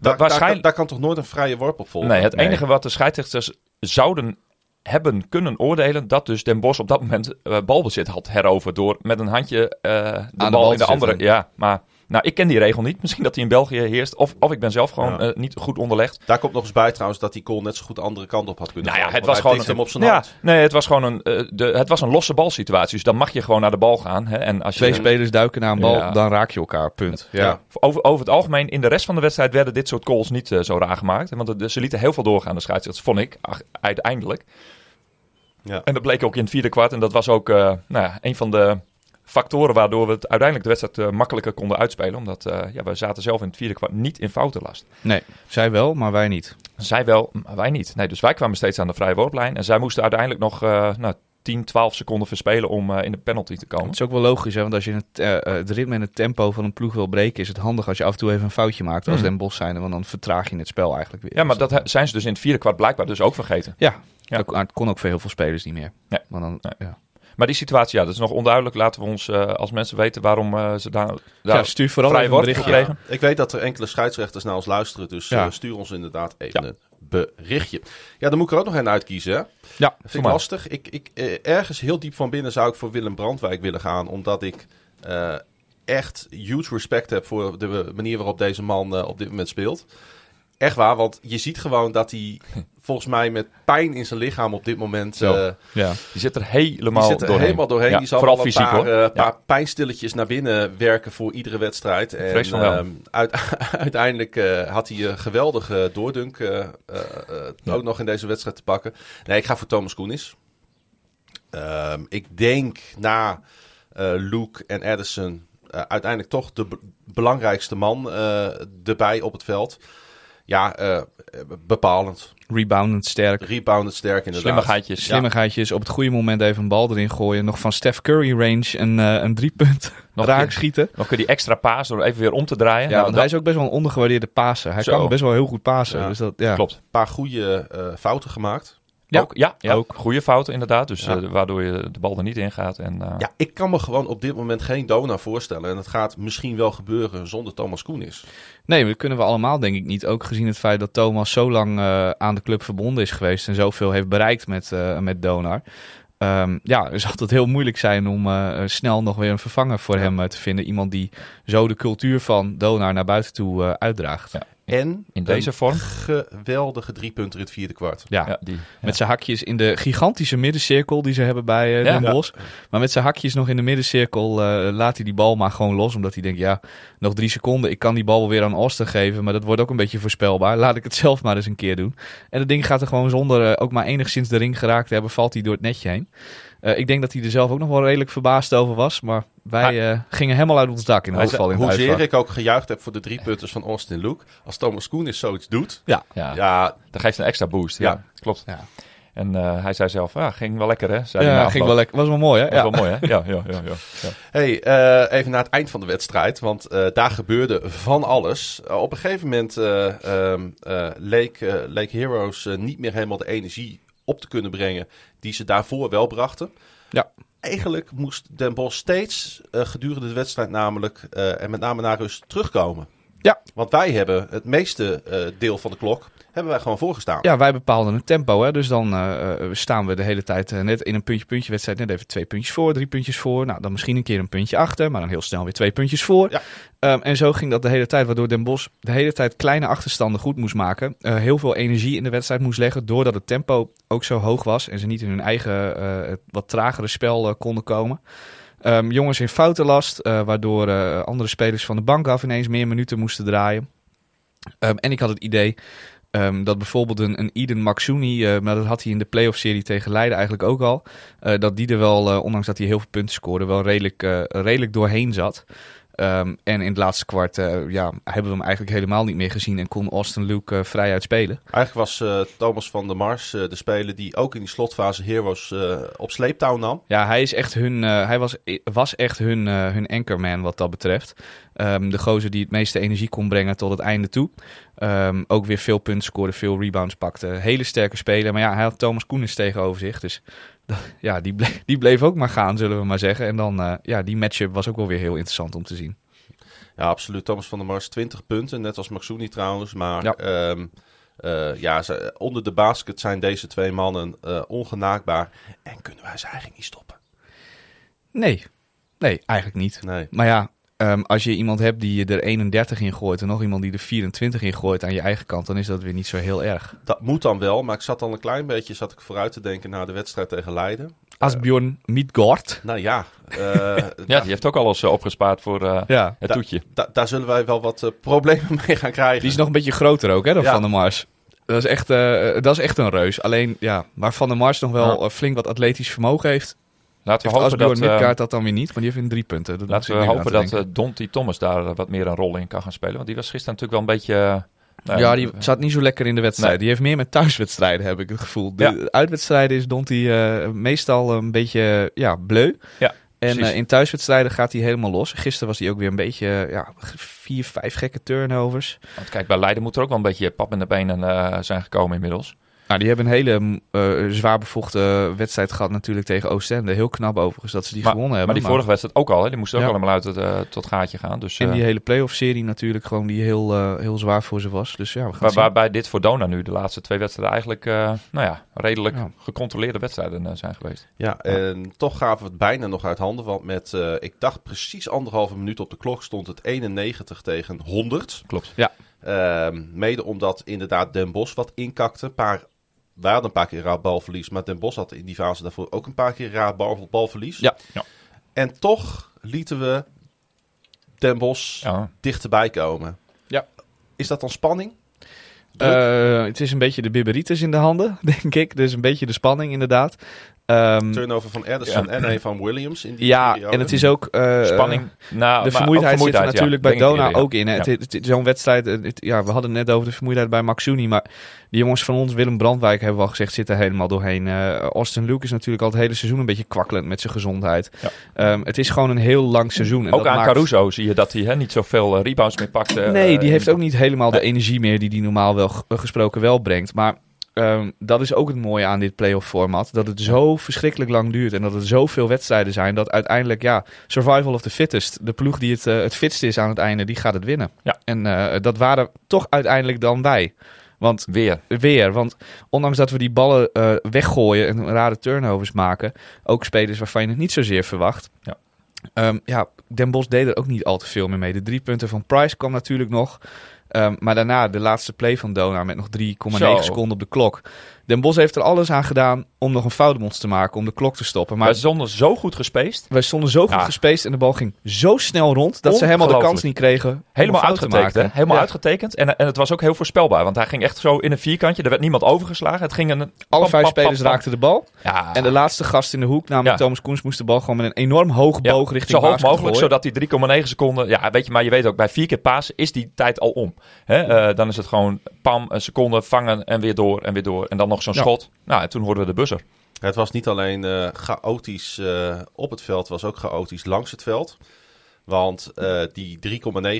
daar, waarschijnlijk- kan, daar kan toch nooit een vrije worp op volgen? Nee, het Nee. enige wat de scheidsrechters zouden hebben kunnen oordelen, dat dus Den Bos op dat moment eh, balbezit had heroverd door met een handje eh, de, de bal in de andere. zitten. Ja, maar Nou, ik ken die regel niet. Misschien dat die in België heerst. Of, of ik ben zelf gewoon Ja. eh, niet goed onderlegd. Daar komt nog eens bij trouwens dat die goal net zo goed de andere kant op had kunnen Nou ja, het was gewoon tikte hem op zijn ja, hand. nee, het was gewoon een, eh, de, het was een losse balsituatie. Dus dan mag je gewoon naar de bal gaan. Hè? En als je, Twee spelers duiken naar een bal, Ja. dan raak je elkaar. Punt. Ja. Ja. Over, over het algemeen, in de rest van de wedstrijd werden dit soort calls niet eh, zo raar gemaakt. Want het- ze lieten heel veel doorgaan, de scheidsrechters, vond ik, ach, uiteindelijk. Ja. En dat bleek ook in het vierde kwart. En dat was ook eh, nou ja, een van de factoren waardoor we het uiteindelijk de wedstrijd eh, makkelijker konden uitspelen. Omdat eh, ja, we zaten zelf in het vierde kwart niet in foutenlast. Nee, zij wel, maar wij niet. Zij wel, maar wij niet. Nee, dus wij kwamen steeds aan de vrije worplijn. En zij moesten uiteindelijk nog eh nou, 10, 12 seconden verspelen om in de penalty te komen. Het is ook wel logisch, hè? want als je het, het ritme en het tempo van een ploeg wil breken, is het handig als je af en toe even een foutje maakt als Mhm. Den Bosch zijn, want dan vertraag je het spel eigenlijk weer. Ja, maar Dus dat zijn ze dus in het vierde kwart blijkbaar dus ook vergeten. Ja, Ja. Dat kon- het kon ook voor heel veel spelers niet meer. Nee. Maar dan, Nee. ja. Maar die situatie, ja, dat is nog onduidelijk. Laten we ons, eh, als mensen weten waarom eh, ze daar, daar ja, stuur vooral vrij wordt berichtje. gekregen. Ik weet dat er enkele scheidsrechters naar ons luisteren, dus Ja. eh, stuur ons inderdaad even Ja. een berichtje. Ja, dan moet ik er ook nog een uitkiezen. Hè? Ja, vind ik lastig. Ik, ik, ergens heel diep van binnen zou ik voor Willem Brandwijk willen gaan, omdat ik eh, echt huge respect heb voor de manier waarop deze man eh, op dit moment speelt. Echt waar, want je ziet gewoon dat hij volgens mij met pijn in zijn lichaam op dit moment... Zo. eh, ja. Die zit er helemaal die zit er doorheen. helemaal doorheen. Ja, die zal vooral wel een fysiek paar, hoor. eh, Ja. paar pijnstilletjes naar binnen werken voor iedere wedstrijd. En ehm, uit- *laughs* uiteindelijk eh, had hij een geweldige doordunk Ja. ook nog in deze wedstrijd te pakken. Nee, ik ga voor Thomas Koenis. Ehm, ik denk na Luke en Edison eh, uiteindelijk toch de be- belangrijkste man erbij op het veld. Ja, eh, bepalend. Reboundend sterk. Rebounded sterk inderdaad. Slimmigheidjes. Slimmigheidjes, op het goede moment even een bal erin gooien. Nog van Steph Curry range een, eh, een driepunt Nog raak schieten. Nog kun je die extra paas door even weer om te draaien. Ja, Nou, want dat hij is ook best wel een ondergewaardeerde paser. Hij Zo. kan best wel heel goed pasen. Ja. Dus dat, ja. klopt. Een paar goede eh, fouten gemaakt. Ja. Ook, ja, ja, Ook. goede fouten inderdaad. Dus Ja. eh, waardoor je de bal er niet in gaat. En, eh, Ja, ik kan me gewoon op dit moment geen Dona voorstellen. En het gaat misschien wel gebeuren zonder Thomas Koenis. Nee, dat kunnen we allemaal denk ik niet. Ook gezien het feit dat Thomas zo lang eh, aan de club verbonden is geweest en zoveel heeft bereikt met, eh, met Donar. Ehm, ja, het zal het heel moeilijk zijn om eh, snel nog weer een vervanger voor Ja. hem te vinden. Iemand die zo de cultuur van Donar naar buiten toe uitdraagt. Ja. En in deze een vorm. geweldige drie punten in het vierde kwart. Ja, Ja, die, met zijn hakjes in de gigantische middencirkel die ze hebben bij Ja. Den Ja. Maar met zijn hakjes nog in de middencirkel eh, laat hij die bal maar gewoon los. Omdat hij denkt, ja, nog drie seconden. Ik kan die bal wel weer aan Austin geven. Maar dat wordt ook een beetje voorspelbaar. Laat ik het zelf maar eens een keer doen. En het ding gaat er gewoon zonder eh, ook maar enigszins de ring geraakt te hebben. Valt hij door het netje heen. Eh, ik denk dat hij er zelf ook nog wel redelijk verbaasd over was. Maar wij eh, gingen helemaal uit ons dak in de hoofdval in het Hoezeer ik ook gejuicht heb voor de drie punters van Austin Luke. Als Thomas Koenis zoiets doet. ja, Ja, dat geeft een extra boost. Ja, Ja. klopt. Ja. En eh, hij zei zelf, ah, ging wel lekker hè? Zei Ja, ging wel lekker. Was wel mooi, hè? Dat is Ja. wel mooi hè? Ja, ja, ja. ja, ja. Hey, eh, even naar het eind van de wedstrijd, want eh, daar gebeurde van alles. Op een gegeven moment eh, ehm, eh, leek, leek Heroes niet meer helemaal de energie op te kunnen brengen die ze daarvoor wel brachten. Ja. Eigenlijk moest Den Bosch steeds eh, gedurende de wedstrijd namelijk, eh, en met name naar rust, terugkomen. Ja. Want wij hebben het meeste eh, deel van de klok, hebben wij gewoon voorgestaan. Ja, wij bepaalden het tempo. Hè? Dus dan eh, eh, staan we de hele tijd eh, net in een puntje-puntje wedstrijd. Net even twee puntjes voor, drie puntjes voor. Nou, dan misschien een keer een puntje achter. Maar dan heel snel weer twee puntjes voor. Ja. Ehm, en zo ging dat de hele tijd. Waardoor Den Bosch de hele tijd kleine achterstanden goed moest maken. Heel veel energie in de wedstrijd moest leggen. Doordat het tempo ook zo hoog was. En ze niet in hun eigen wat tragere spel konden komen. Ehm, jongens in foutenlast. waardoor andere spelers van de bank af ineens meer minuten moesten draaien. Ehm, en ik had het idee Ehm, dat bijvoorbeeld een, een Eden Maxuni, eh, maar dat had hij in de playoff-serie tegen Leiden eigenlijk ook al. eh, dat die er wel, eh, ondanks dat hij heel veel punten scoorde, wel redelijk, redelijk doorheen zat. Ehm, en in het laatste kwart eh, ja, hebben we hem eigenlijk helemaal niet meer gezien en kon Austin Luke eh, vrij uitspelen. Eigenlijk was eh, Thomas van der Mars de speler die ook in die slotfase Heroes op sleeptouw nam. Ja, hij, is echt hun, hij was, was echt hun, hun anchorman wat dat betreft. Ehm, de gozer die het meeste energie kon brengen tot het einde toe. Ehm, ook weer veel punten scoorde, veel rebounds pakte. Hele sterke speler. Maar ja, hij had Thomas Koenis tegenover zich. Dus *laughs* ja, die bleef, die bleef ook maar gaan, zullen we maar zeggen. En dan, eh, ja, die matchup was ook wel weer heel interessant om te zien. Ja, absoluut. Thomas van der Mars 20 punten, net als Maxuni trouwens. Maar Ja. ja, ja, ze- onder de basket zijn deze twee mannen eh, ongenaakbaar. En kunnen wij ze eigenlijk niet stoppen? Nee, nee, eigenlijk niet. Nee. Maar ja, ehm, als je iemand hebt die je er 31 in gooit en nog iemand die er 24 in gooit aan je eigen kant, dan is dat weer niet zo heel erg. Dat moet dan wel, maar ik zat al een klein beetje zat ik vooruit te denken naar de wedstrijd tegen Leiden. Asbjorn Midgård. Nou ja, eh, *laughs* Ja, die heeft ook alles eh, opgespaard voor eh, Ja, het toetje. da- daar zullen wij wel wat eh, problemen *laughs* mee gaan krijgen. die is nog een beetje groter ook hè, dan Ja. Van der Mars. Dat is, echt, eh, dat is echt een reus. Alleen, ja, waar Van der Mars nog wel Ja. eh, flink wat atletisch vermogen heeft, Laten we hopen dat, eh, Midgård dat dan weer niet. Maar die heeft in drie punten. Dat laten we hopen dat te eh. Donty Thomas daar eh, wat meer een rol in kan gaan spelen. Want die was gisteren natuurlijk wel een beetje... eh, nou ja, die zat niet zo lekker in de wedstrijd. Nee. Die heeft meer met thuiswedstrijden, heb ik het gevoel. De uitwedstrijden is Donty meestal een beetje ja, bleu. Ja, en in thuiswedstrijden gaat hij helemaal los. Gisteren was hij ook weer een beetje ja, vier, vijf gekke turnovers. Want kijk, bij Leiden moet er ook wel een beetje pap in de benen zijn gekomen inmiddels. Nou, die hebben een hele eh, zwaar bevochten wedstrijd gehad natuurlijk tegen Oostende. Heel knap overigens dat ze die maar, gewonnen hebben. maar die vorige wedstrijd ook al. Hè? Die moesten ook Ja. allemaal uit het, eh, tot gaatje gaan. Dus, En eh, die hele playoff-serie natuurlijk gewoon die heel, eh, heel zwaar voor ze was. Dus ja, we gaan waar- waarbij dit voor Dona nu de laatste twee wedstrijden eigenlijk eh, nou ja, redelijk Ja. gecontroleerde wedstrijden eh, zijn geweest. Ja, en toch gaven we het bijna nog uit handen. Want met, eh, ik dacht precies anderhalve minuut op de klok stond het 91 tegen 100. Klopt. Ehm, mede omdat inderdaad Den Bos wat inkakte. Een paar, wij hadden een paar keer raar balverlies. Maar Den Bos had in die fase daarvoor ook een paar keer raar bal, balverlies. Ja. Ja. En toch lieten we Den Bos Ja. dichterbij komen. Ja. Is dat dan spanning? Eh, het is een beetje de bibberitis in de handen, *laughs* denk ik. Dus een beetje de spanning inderdaad. Ehm, Turnover van Ederson Ja. en een van Williams in die ja, periode. en het is ook... eh, Spanning. Nou, De vermoeidheid, zit er ja, natuurlijk bij Dona eerder, ja. ook in. Hè. Ja. Het- het- het- Zo'n wedstrijd, eh, het- ja, we hadden het net over de vermoeidheid bij Maxuni, maar die jongens van ons, Willem Brandwijk hebben we al gezegd, zitten er helemaal doorheen. Eh, Austin Luke is natuurlijk al het hele seizoen een beetje kwakkelend met zijn gezondheid. Ja. Ehm, het is gewoon een heel lang seizoen. En Ook dat aan maakt- Caruso zie je dat hij hè, niet zoveel rebounds meer pakt. Nee, die heeft ook niet helemaal de energie meer die die normaal wel gesproken wel brengt. Maar ehm, dat is ook het mooie aan dit playoff format. Dat het zo verschrikkelijk lang duurt en dat er zoveel wedstrijden zijn. Dat uiteindelijk, ja, survival of the fittest. De ploeg die het, eh, het fitst is aan het einde, die gaat het winnen. Ja. En eh, dat waren toch uiteindelijk dan wij. Want Weer. weer, want ondanks dat we die ballen eh, weggooien en rare turnovers maken, ook spelers waarvan je het niet zozeer verwacht. Ja. Ehm, ja, Den Bos deed er ook niet al te veel meer mee. De drie punten van Price kwam natuurlijk nog. Ehm, maar daarna de laatste play van Dona met nog 3,9 Zo. seconden op de klok. Den Bos heeft er alles aan gedaan om nog een foutmons te maken, om de klok te stoppen. Maar Maar zonder zo goed gespaced. wij stonden zo goed Ja. gespaced en de bal ging zo snel rond dat ze helemaal de kans niet kregen. om Helemaal uitgetekend, hè? Helemaal Ja. uitgetekend. En, en het was ook heel voorspelbaar. Want hij ging echt zo in een vierkantje. Er werd niemand overgeslagen. Het ging een... Alle pam, vijf pam, spelers pam, raakten de bal. Ja. En de laatste gast in de hoek, namelijk. Thomas Koens, moest de bal gewoon met een enorm Ja, boog richting Zo hoog mogelijk, zodat die 3,9 seconden... Ja, weet je, maar je weet ook, bij vier keer pasen is die tijd al om. Hè? eh, dan is het gewoon pam, een seconde, vangen en weer door en weer door. En dan nog zo'n Ja. schot. Nou, en toen hoorden we de buzzer. Het was niet alleen eh, chaotisch eh, op het veld, het was ook chaotisch langs het veld. Want eh, die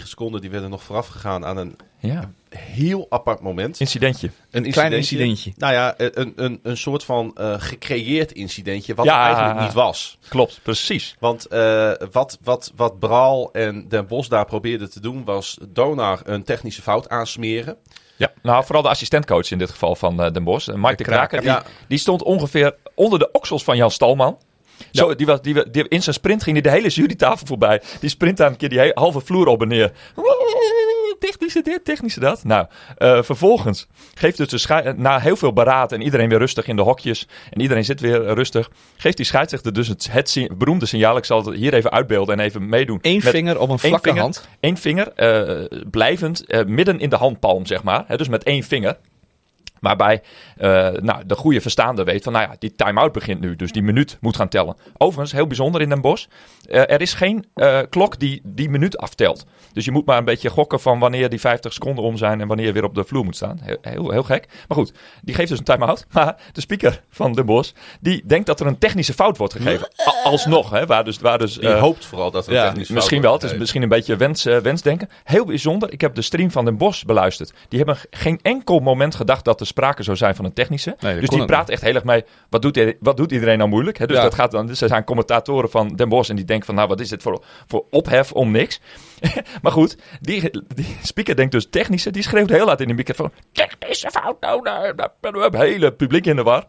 3,9 seconden die werden nog vooraf gegaan aan een Ja. heel apart moment. Incidentje. Een klein incidentje. Nou ja, een, een, een soort van eh, gecreëerd incidentje, wat Ja. eigenlijk niet was. Klopt, precies. Want eh, wat, wat, wat Braal en Den Bos daar probeerden te doen, was Donar een technische fout aansmeren. Ja, nou vooral de assistentcoach in dit geval van eh Den Bosch. Mike de, Kraker, die, die stond ongeveer onder de oksels van Jan Stalman. Zo, die was, die, die, in zijn sprint ging hij de hele jurytafel voorbij. Die sprint daar een keer die halve vloer op en neer. Technische dit, technische dat. Nou, eh, vervolgens geeft dus de schei- na heel veel beraad en iedereen weer rustig in de hokjes. En iedereen zit weer rustig. Geeft die scheidsrechter dus het, het beroemde signaal. Ik zal het hier even uitbeelden en even meedoen. Eén vinger op een vlakke vinger. hand. Eén vinger, eh, blijvend, eh, midden in de handpalm, zeg maar. Hè, dus met één vinger. Waarbij eh, nou, de goede verstaande weet van, nou ja, die time-out begint nu. Dus die minuut moet gaan tellen. Overigens, heel bijzonder in Den Bosch. eh, er is geen eh, klok die die minuut aftelt. Dus je moet maar een beetje gokken van wanneer die 50 seconden om zijn en wanneer je weer op de vloer moet staan. Heel, heel, heel gek. Maar goed, die geeft dus een time-out. *laughs* Maar de speaker van Den Bosch, die denkt dat er een technische fout wordt gegeven. A- alsnog, hè, waar dus... Waar dus Die hoopt vooral dat er ja, een technisch fout Misschien wel. Het is misschien een beetje wens, wensdenken. Heel bijzonder. Ik heb de stream van Den Bosch beluisterd. Die hebben geen enkel moment gedacht dat er sprake zou zijn van een technische. Nee, dus die praat echt heel erg mee. Wat doet, i- wat doet iedereen nou moeilijk? Hè? Dus Ja. dat gaat dan. Dus er zijn commentatoren van Den Bosch en die denken van, nou, wat is dit voor, voor ophef om niks? maar goed, die, die speaker denkt dus technische. Die schreeuwt heel hard in de microfoon. Technische fout, nou, nou, nou, nou, nou, hele publiek in de war.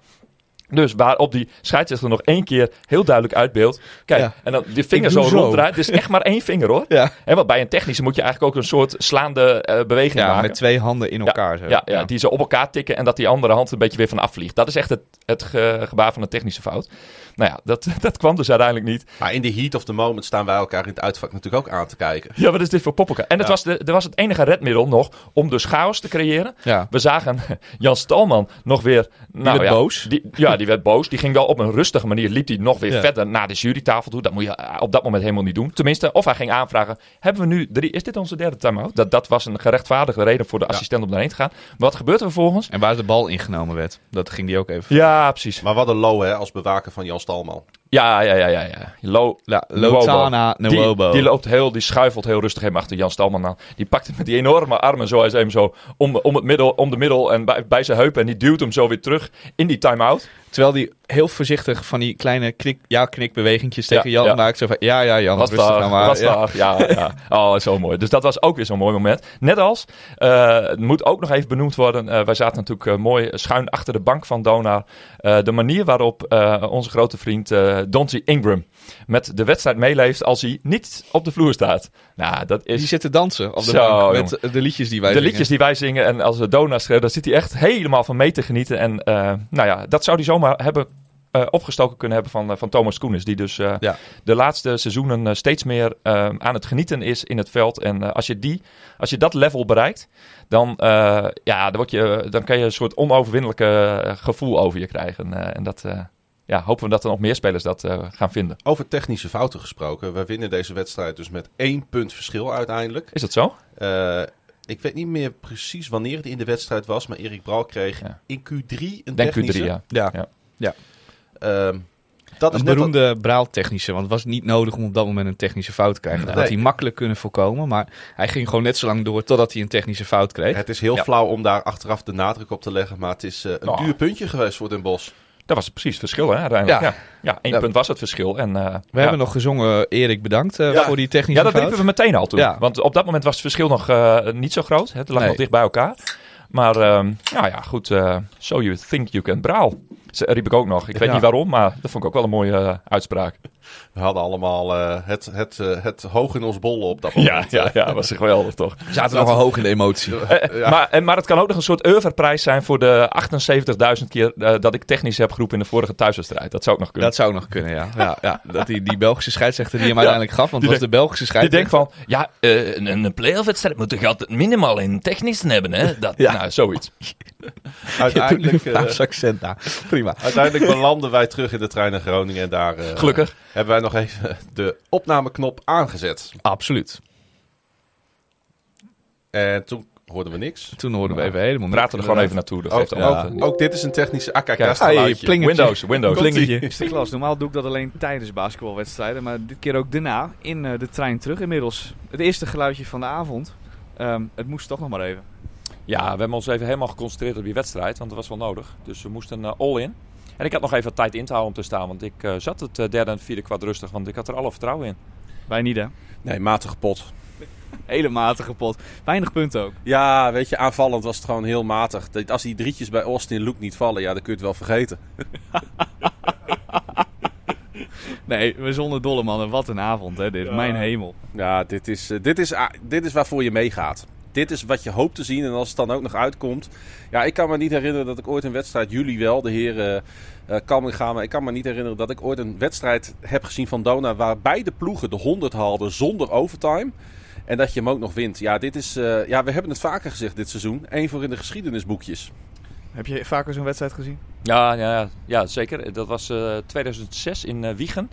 Dus waarop die scheidsrechter nog één keer heel duidelijk uitbeeldt. Kijk, Ja. en dan die vinger zo ronddraait. Het is echt maar één vinger hoor. Ja, Hè, want bij een technische moet je eigenlijk ook een soort slaande eh, beweging ja maken. met twee handen in elkaar. zo. Ja, ja, die ze op elkaar tikken en dat die andere hand een beetje weer van afvliegt. Dat is echt het, het ge- gebaar van een technische fout. Nou ja, dat, *laughs* dat kwam dus uiteindelijk niet. Maar in de heat of the moment staan wij elkaar in het uitvak natuurlijk ook aan te kijken. Ja, wat is dit voor poppenka? En het Ja. was de, er was het enige redmiddel nog om dus chaos te creëren. Ja. We zagen *laughs* Jan Stalman nog weer... Nou, werd ja, boos. Die, ja, die werd boos. Die ging wel op een rustige manier, liep hij nog weer Ja. verder naar de jurytafel toe. Dat moet je eh, op dat moment helemaal niet doen. Tenminste, of hij ging aanvragen, hebben we nu drie... Is dit onze derde time-out? Dat, dat was een gerechtvaardigde reden voor de assistent om daarheen te gaan. Wat gebeurt er vervolgens? En waar de bal ingenomen werd, dat ging die ook even. Ja, precies. Maar wat een low hè, als bewaker van Jan Stalman. Ja, ja, ja, ja. ja. Lo, Ja, Nwobo. Lotana Nwobo. Die, die loopt heel, die schuifelt heel rustig hem achter Jan Stalman aan. Die pakt hem met die enorme armen zo even zo om, om, het middel, om de middel en bij, bij zijn heupen. En die duwt hem zo weer terug in die time-out. Terwijl die heel voorzichtig van die kleine knik, ja, knikbewegingjes tegen Ja, Jan ja. maakt. Zo van, ja, ja, Jan, rustig daar, nou maar. was Ja. Ja, ja. Oh, zo mooi. Dus dat was ook weer zo'n mooi moment. Net als, eh, het moet ook nog even benoemd worden. eh, wij zaten natuurlijk eh, mooi schuin achter de bank van Donar. Eh, de manier waarop onze grote vriend Donzie Ingram met de wedstrijd meeleeft als hij niet op de vloer staat. Nou, dat is... Die zitten dansen op de Zo, bank jongen. met de liedjes die wij de zingen. liedjes die wij zingen en als de Dona schreeuwt, dan zit hij echt helemaal van mee te genieten. En nou ja, dat zou hij zomaar hebben eh, opgestoken kunnen hebben van, eh, van Thomas Koenis. Die dus eh, Ja. de laatste seizoenen steeds meer aan het genieten is in het veld. En als, je die, als je dat level bereikt, dan, ja, dan, word je, dan kan je een soort onoverwinnelijke gevoel over je krijgen. En dat ja, hopen we dat er nog meer spelers dat gaan vinden. Over technische fouten gesproken. We winnen deze wedstrijd dus met één punt verschil uiteindelijk. Is dat zo? Eh, ik weet niet meer precies wanneer het in de wedstrijd was, maar Erik Bral kreeg Ja. in Q3 een Denk technische. Q3, ja. Ja. Ja. Ehm, dat is een net beroemde braaltechnische, want het was niet nodig om op dat moment een technische fout te krijgen. Dat Nee. had hij makkelijk kunnen voorkomen, maar hij ging gewoon net zo lang door totdat hij een technische fout kreeg. Het is heel Ja. flauw om daar achteraf de nadruk op te leggen, maar het is eh, een Oh. duur puntje geweest voor Den Bosch. Dat was precies het verschil, hè, uiteindelijk. Ja. Ja, ja. één Ja. punt was het verschil. En, eh, We ja. hebben nog gezongen, Erik bedankt eh, Ja. voor die technische Ja, dat fout. riepen we meteen al toen. Ja. Want op dat moment was het verschil nog eh, niet zo groot. Het lag Nee. nog dicht bij elkaar. Maar ehm nou ja, goed. eh so you think you can braal. Riep ik ook nog. Ik weet Ja. niet waarom, maar dat vond ik ook wel een mooie uitspraak. We hadden allemaal eh, het, het, eh, het hoog in ons bollen op dat Ja, moment. ja, ja, was geweldig toch? We zaten nogal hoog in de emotie. Eh, *laughs* Ja. maar, en, maar het kan ook nog een soort Eurverprijs zijn voor de 78.000 keer dat ik technisch heb geroepen in de vorige thuiswedstrijd. Dat zou ook nog kunnen. Dat zou nog kunnen, ja. ja, ja. Dat die, die Belgische scheidsrechter die hem uiteindelijk gaf, want Die het was de Belgische Die scheidsrechter. denkt van, ja, een, een play-off-wedstrijd moet toch altijd minimaal in technisch hebben, hè? Dat, Ja. Nou, zoiets. *laughs* Uiteindelijk, accent daar. Prima. uiteindelijk belanden wij terug in de trein naar Groningen en daar Gelukkig. Hebben wij nog even de opnameknop aangezet. Absoluut. En toen hoorden we niks. Toen hoorden we even helemaal We praten er gewoon even naartoe. Dat Ook, allemaal ook, ook dit is een technische Kijk, AKK hey, plingertje. Windows, Windows. Klingertje. Is de klas. Normaal doe ik dat alleen tijdens basketbalwedstrijden, maar dit keer ook daarna in eh, de trein terug inmiddels. Het eerste geluidje van de avond. Ehm, het moest toch nog maar even. Ja, we hebben ons even helemaal geconcentreerd op die wedstrijd, want dat was wel nodig. Dus we moesten eh, all in. En ik had nog even tijd in te houden om te staan, want ik eh, zat het eh, derde en vierde kwart rustig, want ik had er alle vertrouwen in. Wij niet hè. Nee, matige pot. Hele matige pot. Weinig punten ook. Ja, weet je, aanvallend was het gewoon heel matig. Dat- Als die drietjes bij Austin Luke niet vallen, ja, dan kun je het wel vergeten. *laughs* Nee, we zonder dolle mannen. Wat een avond hè dit. Mijn hemel. Ja, dit is, eh, dit, is, ah, dit is waarvoor je meegaat. Dit is wat je hoopt te zien. En als het dan ook nog uitkomt. Ja, ik kan me niet herinneren dat ik ooit een wedstrijd, jullie wel, de heren eh Kamminga, maar ik kan me niet herinneren dat ik ooit een wedstrijd heb gezien van Dona waar beide ploegen de 100 haalden zonder overtime. En dat je hem ook nog wint. Ja, dit is, eh, ja, we hebben het vaker gezegd dit seizoen. Eén voor in de geschiedenisboekjes. Heb je vaker zo'n wedstrijd gezien? Ja, ja, ja zeker. Dat was eh 2006 in eh, Wiegen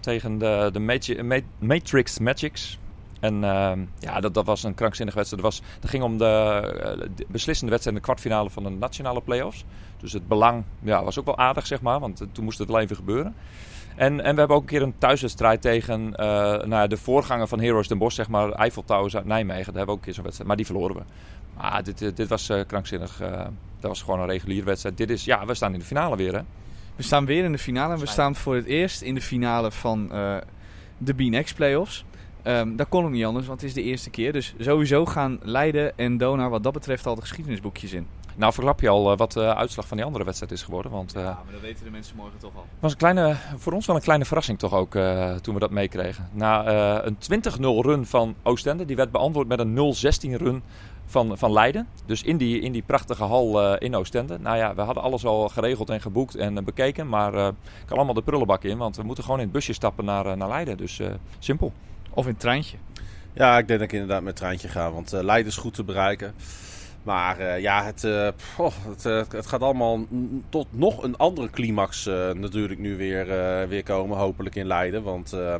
tegen de, de Magi- Ma- Matrix Magics. En ehm, ja, dat, dat was een krankzinnige wedstrijd. Dat, was, ging om de, eh, de beslissende wedstrijd in de kwartfinale van de nationale playoffs. Dus het belang ja, was ook wel aardig, zeg maar. Want eh, toen moest het wel even gebeuren. En, en we hebben ook een keer een thuiswedstrijd tegen eh, nou de voorganger van Heroes Den Bosch, zeg maar, Eiffel Towers uit Nijmegen. Daar hebben we ook een keer zo'n wedstrijd. Maar die verloren we. Maar dit, dit, was krankzinnig. dat was gewoon een reguliere wedstrijd. Dit is, ja, we staan in de finale weer, hè? We staan weer in de finale. en We staan voor het eerst in de finale van de B-Next playoffs. Ehm dat kon ook niet anders, want het is de eerste keer. Dus sowieso gaan Leiden en Donar wat dat betreft al de geschiedenisboekjes in. Nou, verklap je al eh, wat de uitslag van die andere wedstrijd is geworden. Want eh, Ja, maar dat weten de mensen morgen toch al. Het was een kleine, voor ons wel een kleine verrassing toch ook eh, toen we dat meekregen. Na eh, een 20-0 run van Oostende, die werd beantwoord met een 0-16 run van, van Leiden. Dus in die, in die prachtige hal eh, in Oostende. Nou ja, we hadden alles al geregeld en geboekt en eh, bekeken. Maar eh kan allemaal de prullenbak in, want we moeten gewoon in het busje stappen naar, eh, naar Leiden. Dus eh, simpel. Of in treintje. Ja, ik denk dat ik inderdaad met treintje ga, want eh, Leiden is goed te bereiken. Maar eh, ja, het, eh, het, het gaat allemaal tot nog een andere climax natuurlijk nu weer, weer komen, hopelijk in Leiden. Want eh,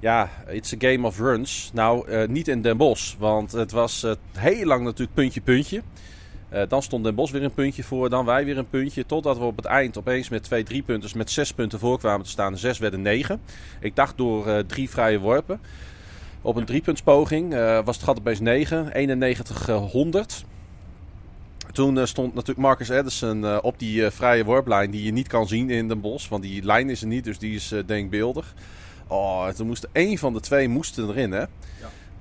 ja, it's a game of runs. Nou, niet in Den Bosch, want het was heel lang natuurlijk puntje puntje. Eh, dan stond Den Bosch weer een puntje voor, dan wij weer een puntje. Totdat we op het eind opeens met twee drie punters met zes punten voor kwamen te staan. Zes werden negen. Ik dacht door eh, drie vrije worpen. Op een driepuntspoging eh, was het gat opeens 9, 91 eh, 100. Toen stond natuurlijk Marcus Edison op die vrije worplijn die je niet kan zien in Den Bosch. Want die lijn is er niet, dus die is denkbeeldig. Oh, toen moest één van de twee moesten erin, hè.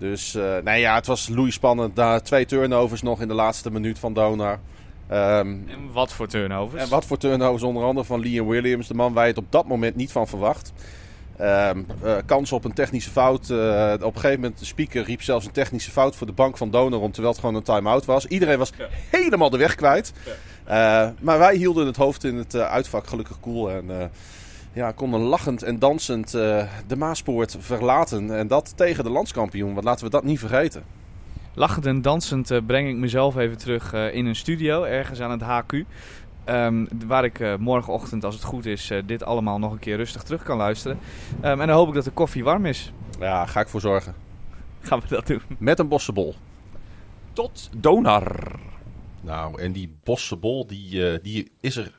Dus, eh nee ja, het was loeispannend. Daar twee turnovers nog in de laatste minuut van Donar. Ehm, En wat voor turnovers? en wat voor turnovers onder andere van Liam Williams, de man waar je het op dat moment niet van verwacht. Eh, kans op een technische fout. Eh, op een gegeven moment, de speaker riep zelfs een technische fout voor de bank van Donorom, terwijl het gewoon een time-out was. Iedereen was helemaal de weg kwijt. Maar wij hielden het hoofd in het uitvak gelukkig koel. En ja, konden lachend en dansend eh, de Maaspoort verlaten. En dat tegen de landskampioen, want laten we dat niet vergeten. Lachend en dansend eh, breng ik mezelf even terug eh, in een studio, ergens aan het HQ. Ehm, waar ik eh, morgenochtend, als het goed is, eh, dit allemaal nog een keer rustig terug kan luisteren. Ehm, en dan hoop ik dat de koffie warm is. Ja, ga ik voor zorgen. Gaan we dat doen. Met een bossenbol. Tot Donar. Nou, en die bossenbol, die, eh, die is er.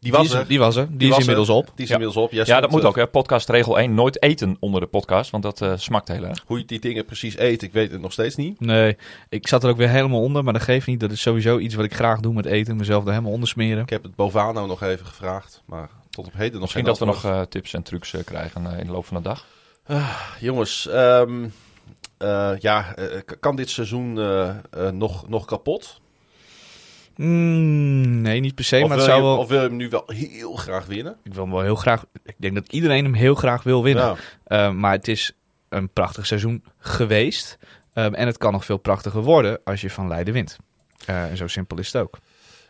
Die Die, was is, er. die was er. Die, Die is er. inmiddels op. Die is Ja. inmiddels op. Jij Ja, dat moet eh, ook. Hè. Podcast regel 1. Nooit eten onder de podcast, want dat eh, smakt heel erg. Hoe je die dingen precies eet, ik weet het nog steeds niet. Nee, ik zat er ook weer helemaal onder, maar dat geeft niet. Dat is sowieso iets wat ik graag doe met eten. Mezelf er helemaal onder smeren. Ik heb het Bovano nog even gevraagd, maar tot op heden nog Misschien geen dat we nog eh, tips en trucs eh, krijgen in de loop van de dag. Jongens, ehm, eh, ja, kan dit seizoen nog, nog kapot? Mm, nee, niet per se, of, maar wil het zou je, wel... of wil je hem nu wel heel graag winnen? Ik wil hem wel heel graag... Ik denk dat iedereen hem heel graag wil winnen. Nou, Uh, maar het is een prachtig seizoen geweest. Um, en het kan nog veel prachtiger worden als je van Leiden wint. Uh, en zo simpel is het ook.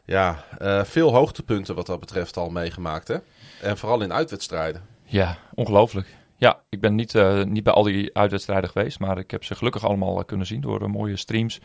ja, eh, veel hoogtepunten wat dat betreft al meegemaakt, hè? En vooral in uitwedstrijden. Ja, ongelooflijk. Ja, ik ben niet, eh, niet bij al die uitwedstrijden geweest, maar ik heb ze gelukkig allemaal eh, kunnen zien door eh, mooie streams.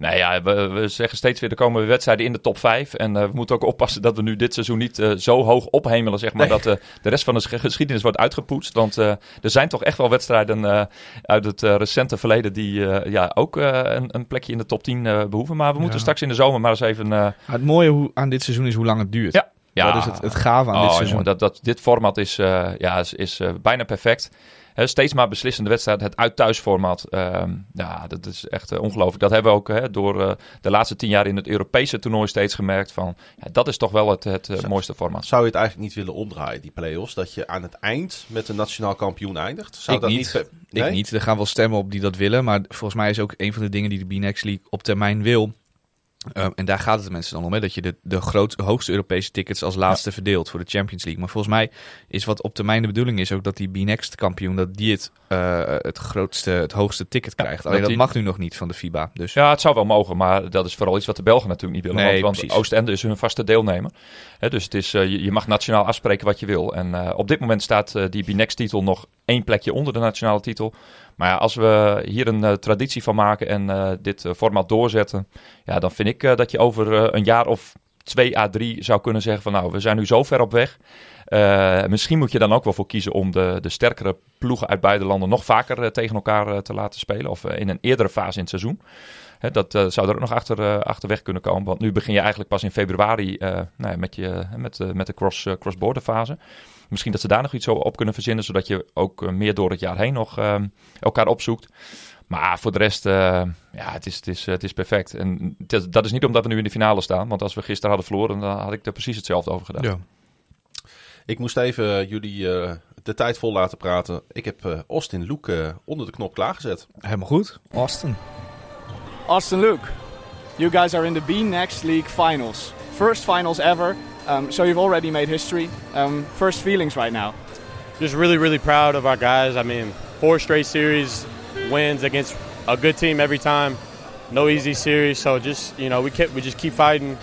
Nou ja, we, we zeggen steeds weer, er komen weer wedstrijden in de top 5. En eh, we moeten ook oppassen dat we nu dit seizoen niet eh, zo hoog ophemelen, zeg maar, dat eh, de rest van de sch- geschiedenis wordt uitgepoetst. Want er zijn toch echt wel wedstrijden uit het recente verleden die ja, ook een, een plekje in de top 10 eh, behoeven. Maar we moeten Ja. straks in de zomer maar eens even... het mooie hoe, aan dit seizoen is hoe lang het duurt. Ja. ja, Dat is het, het gave aan dit Oh, seizoen. jongen, dat, dat, dit format is, ja, is, is bijna perfect. Hè, steeds maar beslissende wedstrijd. Het uit-thuis format. ehm, ja, dat is echt eh, ongelooflijk. Dat hebben we ook hè, door eh, de laatste tien jaar in het Europese toernooi steeds gemerkt. Van, ja, dat is toch wel het, het eh, mooiste format. Zou je het eigenlijk niet willen omdraaien, die play-offs? Dat je aan het eind met een nationaal kampioen eindigt? Zou Ik dat niet. Nee? Ik niet. Er gaan wel stemmen op die dat willen. Maar volgens mij is ook een van de dingen die de B-Next League op termijn wil. Um, en daar gaat het de mensen dan om, hè, dat je de, de groot, hoogste Europese tickets als laatste verdeelt voor de Champions League. Maar volgens mij is wat op termijn de bedoeling is ook dat die B-Next kampioen, dat die het, uh, het grootste, het hoogste ticket Ja, krijgt. Alleen dat dat die- mag nu nog niet van de FIBA. Dus Ja, het zou wel mogen, maar dat is vooral iets wat de Belgen natuurlijk niet willen. Nee, want want. Oostende is hun vaste deelnemer. Hè, dus het is, eh, je, je mag nationaal afspreken wat je wil. En eh, op dit moment staat eh, die B-Next-titel nog één plekje onder de nationale titel. Maar ja, als we hier een eh, traditie van maken en eh, dit eh, format doorzetten, ja, dan vind ik dat je over een jaar of twee à drie zou kunnen zeggen van nou, we zijn nu zo ver op weg. Misschien moet je dan ook wel voor kiezen om de, de sterkere ploegen uit beide landen nog vaker tegen elkaar te laten spelen. Of in een eerdere fase in het seizoen. Dat zou er ook nog achter, eh, achterweg kunnen komen. Want nu begin je eigenlijk pas in februari nou ja, met, je, met, met de cross, cross-border fase. Misschien dat ze daar nog iets op kunnen verzinnen, zodat je ook eh, meer door het jaar heen nog eh, elkaar opzoekt. Maar voor de rest, eh, ja, het is, het, is, het is perfect. En het dat is niet omdat we nu in de finale staan. Want als we gisteren hadden verloren, dan had ik er precies hetzelfde over gedaan. ja. Ik moest even jullie eh, de tijd vol laten praten. Ik heb eh, Austin Luke onder de knop klaargezet. Helemaal goed. Austin. Austin Luke, you guys are in the B Next League finals. First finals ever. Um, so you've already made history. Um, first feelings right now. just really, really proud of our guys. I mean, four straight series wins against a good team every time. No easy series, so just you know we kept we just keep fighting,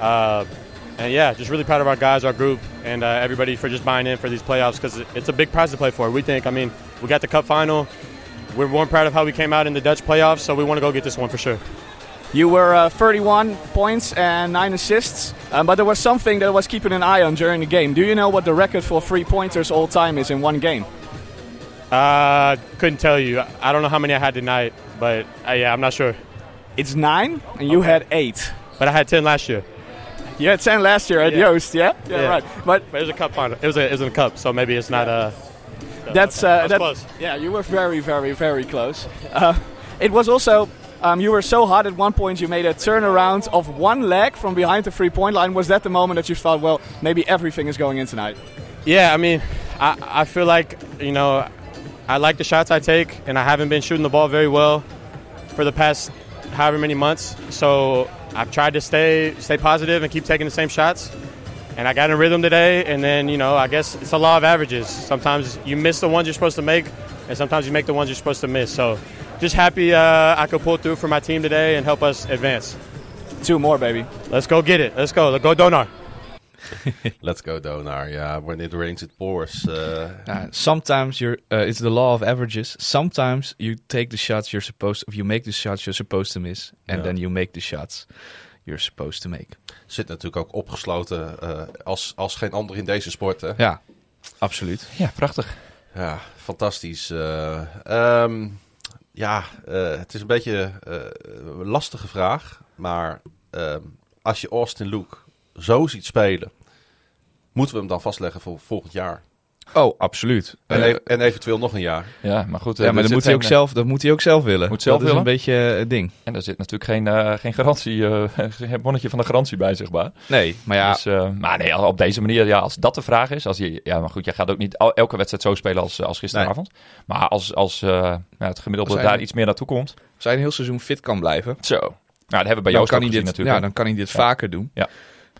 uh, and yeah, just really proud of our guys, our group, and uh, everybody for just buying in for these playoffs because it's a big prize to play for. We think. I mean, we got the cup final. We're more proud of how we came out in the Dutch playoffs, so we want to go get this one for sure. You were uh, 31 points and 9 assists, um, but there was something that I was keeping an eye on during the game. Do you know what the record for three pointers all time is in one game? Uh, couldn't tell you. I don't know how many I had tonight, but uh, yeah, I'm not sure. It's 9, and you Okay. had 8. But I had ten last year. You had 10 last year at Yeah. Joost, yeah? Yeah, Yeah. right. But But it was a cup final. It was a, it was in a cup, so maybe it's not. Uh, that's, uh, That's that- close. Yeah, you were very, very, very close. Uh, it was also, um, you were so hot at one point you made a turnaround of one leg from behind the three point line. Was that the moment that you thought, well, maybe everything is going in tonight? Yeah, I mean, I, I feel like, you know, I like the shots I take, and I haven't been shooting the ball very well for the past however many months. So I've tried to stay stay positive and keep taking the same shots. And I got in rhythm today, and then, you know, I guess it's a law of averages. Sometimes you miss the ones you're supposed to make, and sometimes you make the ones you're supposed to miss. So just happy uh, I could pull through for my team today and help us advance. Two more, baby. Let's go get it. Let's go. Let's go, Donar. *laughs* Let's go Donar. Ja, when it rains it pours. Uh, sometimes you're, uh, it's the law of averages. Sometimes you take the shots you're supposed, of you make the shots you're supposed to miss, and then you make the shots you're supposed to make. zit natuurlijk ook opgesloten eh, als, als geen ander in deze sport. Hè? Ja, absoluut. Ja, prachtig. Ja, fantastisch. Ehm, ja, eh, het is een beetje eh, een lastige vraag. Maar ehm, als je Austin Luke zo ziet spelen, moeten we hem dan vastleggen voor volgend jaar. Oh, absoluut. En, Eh, e- en eventueel nog een jaar. Ja, maar goed. ja, eh, maar dat moet, hij ook geen, zelf, dat moet hij ook zelf willen. Moet zelf dat is willen? een beetje eh, het ding. En er zit natuurlijk geen, eh, geen garantie, eh, *laughs* geen bonnetje van de garantie bij, zeg maar. Nee, maar ja, Dus, eh, maar nee, op deze manier, ja, als dat de vraag is. Als je, ja, maar goed, jij gaat ook niet elke wedstrijd zo spelen als, als gisteravond. Maar als, als eh, het gemiddelde Als hij- daar iets meer naartoe komt. als hij een heel seizoen fit kan blijven, Zo. Nou, dat hebben we bij kan, ook gezien dit, natuurlijk. ja, dan kan hij dit vaker doen. Ja.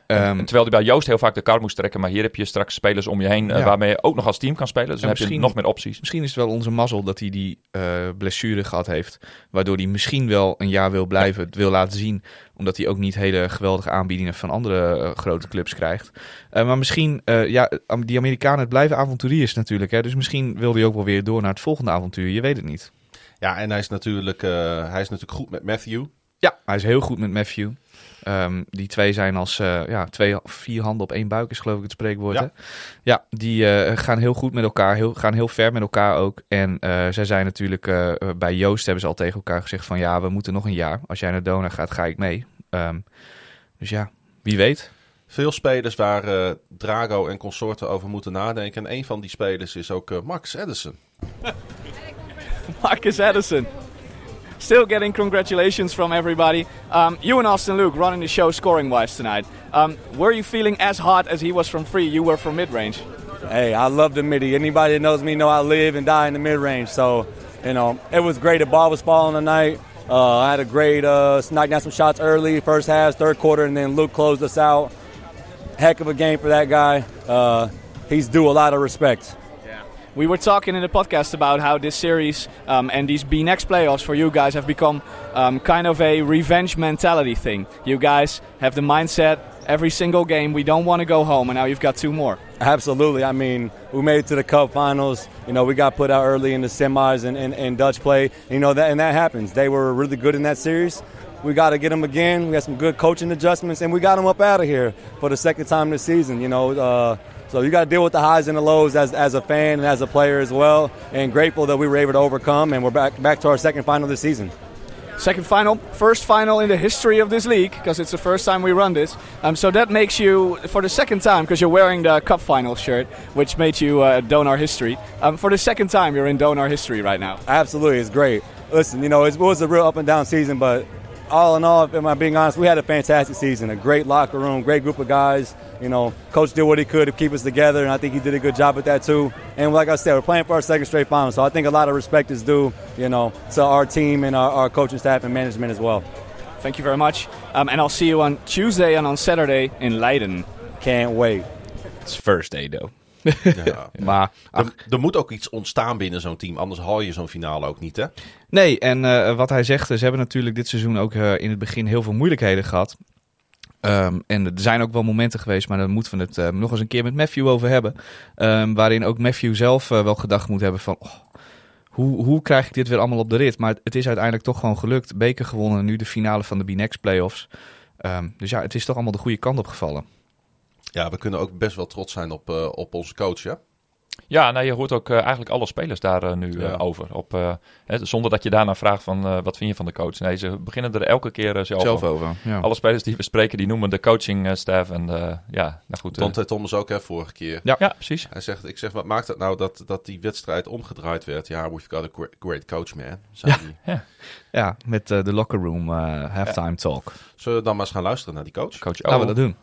Ehm, En terwijl hij bij Joost heel vaak de kar moest trekken. Maar hier heb je straks spelers om je heen eh, Ja. waarmee je ook nog als team kan spelen. Dus En dan heb je nog meer opties. Misschien is het wel onze mazzel dat hij die eh, blessure gehad heeft. Waardoor hij misschien wel een jaar wil blijven. Het wil laten zien. Omdat hij ook niet hele geweldige aanbiedingen van andere eh, grote clubs krijgt. Eh, maar misschien, eh, ja, die Amerikanen, het blijven avonturiers natuurlijk. Hè? Dus misschien wil hij ook wel weer door naar het volgende avontuur. Je weet het niet. Ja, en hij is natuurlijk, eh, hij is natuurlijk goed met Matthew. Ja, hij is heel goed met Matthew. Ehm, die twee zijn als eh, ja, twee, vier handen op één buik is geloof ik het spreekwoord. Ja. Ja, ja die eh, gaan heel goed met elkaar, heel, gaan heel ver met elkaar ook. En eh, zij zijn natuurlijk, eh, bij Joost hebben ze al tegen elkaar gezegd van ja, we moeten nog een jaar. Als jij naar Dona gaat, ga ik mee. Ehm, dus ja, wie weet. Veel spelers waar Drago en consorten over moeten nadenken. En een van die spelers is ook Max Edison. *laughs* Marcus Edison. Still getting congratulations from everybody. Um, you and Austin Luke running the show scoring wise tonight. Um, were you feeling as hot as he was from free? You were from mid range. Hey, I love the midi. Anybody that knows me know I live and die in the mid range. So, you know, it was great. The ball was falling tonight. Uh, I had a great uh, down some shots early, first half, third quarter, and then Luke closed us out. Heck of a game for that guy. Uh, he's due a lot of respect. We were talking in the podcast about how this series um, and these B next playoffs for you guys have become um, kind of a revenge mentality thing. You guys have the mindset every single game we don't want to go home, and now you've got two more. Absolutely. I mean, we made it to the Cup Finals. You know, we got put out early in the semis and, Dutch play. You know that, and that happens. They were really good in that series. We got to get them again. We got some good coaching adjustments, and we got them up out of here for the second time this season. You know, uh, so you got to deal with the highs and the lows as, as a fan and as a player as well. And grateful that we were able to overcome, and we're back back to our second final this season. Second final, first final in the history of this league, because it's the first time we run this. Um, so that makes you, for the second time, because you're wearing the cup final shirt, which made you uh, Donar history. Um, for the second time, you're in Donar history right now. Absolutely, it's great. Listen, you know, it was a real up and down season, but all in all, am I being honest, we had a fantastic season. A great locker room, great group of guys. You know, coach did what he could to keep us together, and I think he did a good job with that too. And like I said, we're playing for our second straight final, so I think a lot of respect is due, you know, to our team and our, our coaching staff and management as well. Thank you very much. Um, and I'll see you on Tuesday and on Saturday in Leiden. Can't wait. It's first day, though. *laughs* Ja. *laughs* Maar ach, Er, er moet ook iets ontstaan binnen zo'n team, anders haal je zo'n finale ook niet, hè? Nee, en eh, wat hij zegt, ze hebben natuurlijk dit seizoen ook eh, in het begin heel veel moeilijkheden gehad. Ehm, en er zijn ook wel momenten geweest, maar daar moeten we het eh, nog eens een keer met Matthew over hebben. Ehm, waarin ook Matthew zelf wel gedacht moet hebben van... oh, hoe, hoe krijg ik dit weer allemaal op de rit? Maar het is uiteindelijk toch gewoon gelukt. Beker gewonnen, nu de finale van de B-Next playoffs. Ehm, dus ja, het is toch allemaal de goede kant op gevallen. Ja, we kunnen ook best wel trots zijn op, eh, op onze coach, hè? Ja, nou, je hoort ook eh, eigenlijk alle spelers daar eh, nu Ja. over. Op, eh, hè, zonder dat je daarna vraagt van eh, wat vind je van de coach. Nee, ze beginnen er elke keer zelf, Zelf over. Ja. Alle spelers die we spreken, die noemen de coaching staff. En eh, ja, nou goed. Thomas ook, hè, vorige keer. ja, precies. Hij zegt, ik zeg, wat maakt het nou dat, dat die wedstrijd omgedraaid werd? Ja, we've got a gre- great coach, man. Zei hij. Ja, met eh, de locker room halftime talk. Zullen we dan maar eens gaan luisteren naar die coach? Coach Laten we dat doen.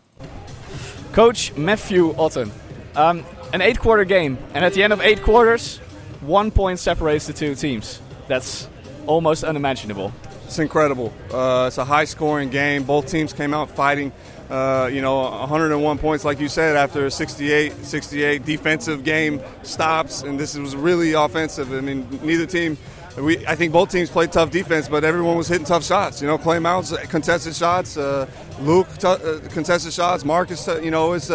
Coach Matthew Otten. Um, an eight quarter game, and at the end of eight quarters, one point separates the two teams. That's almost unimaginable. It's incredible. Uh, it's a high scoring game. Both teams came out fighting. Uh, you know, 101 points, like you said, after a 68 68 defensive game stops, and this was really offensive. I mean, neither team. We, I think both teams played tough defense, but everyone was hitting tough shots. You know, Clay Mounts contested shots, uh, Luke t- uh, contested shots, Marcus. Uh, you know, it's.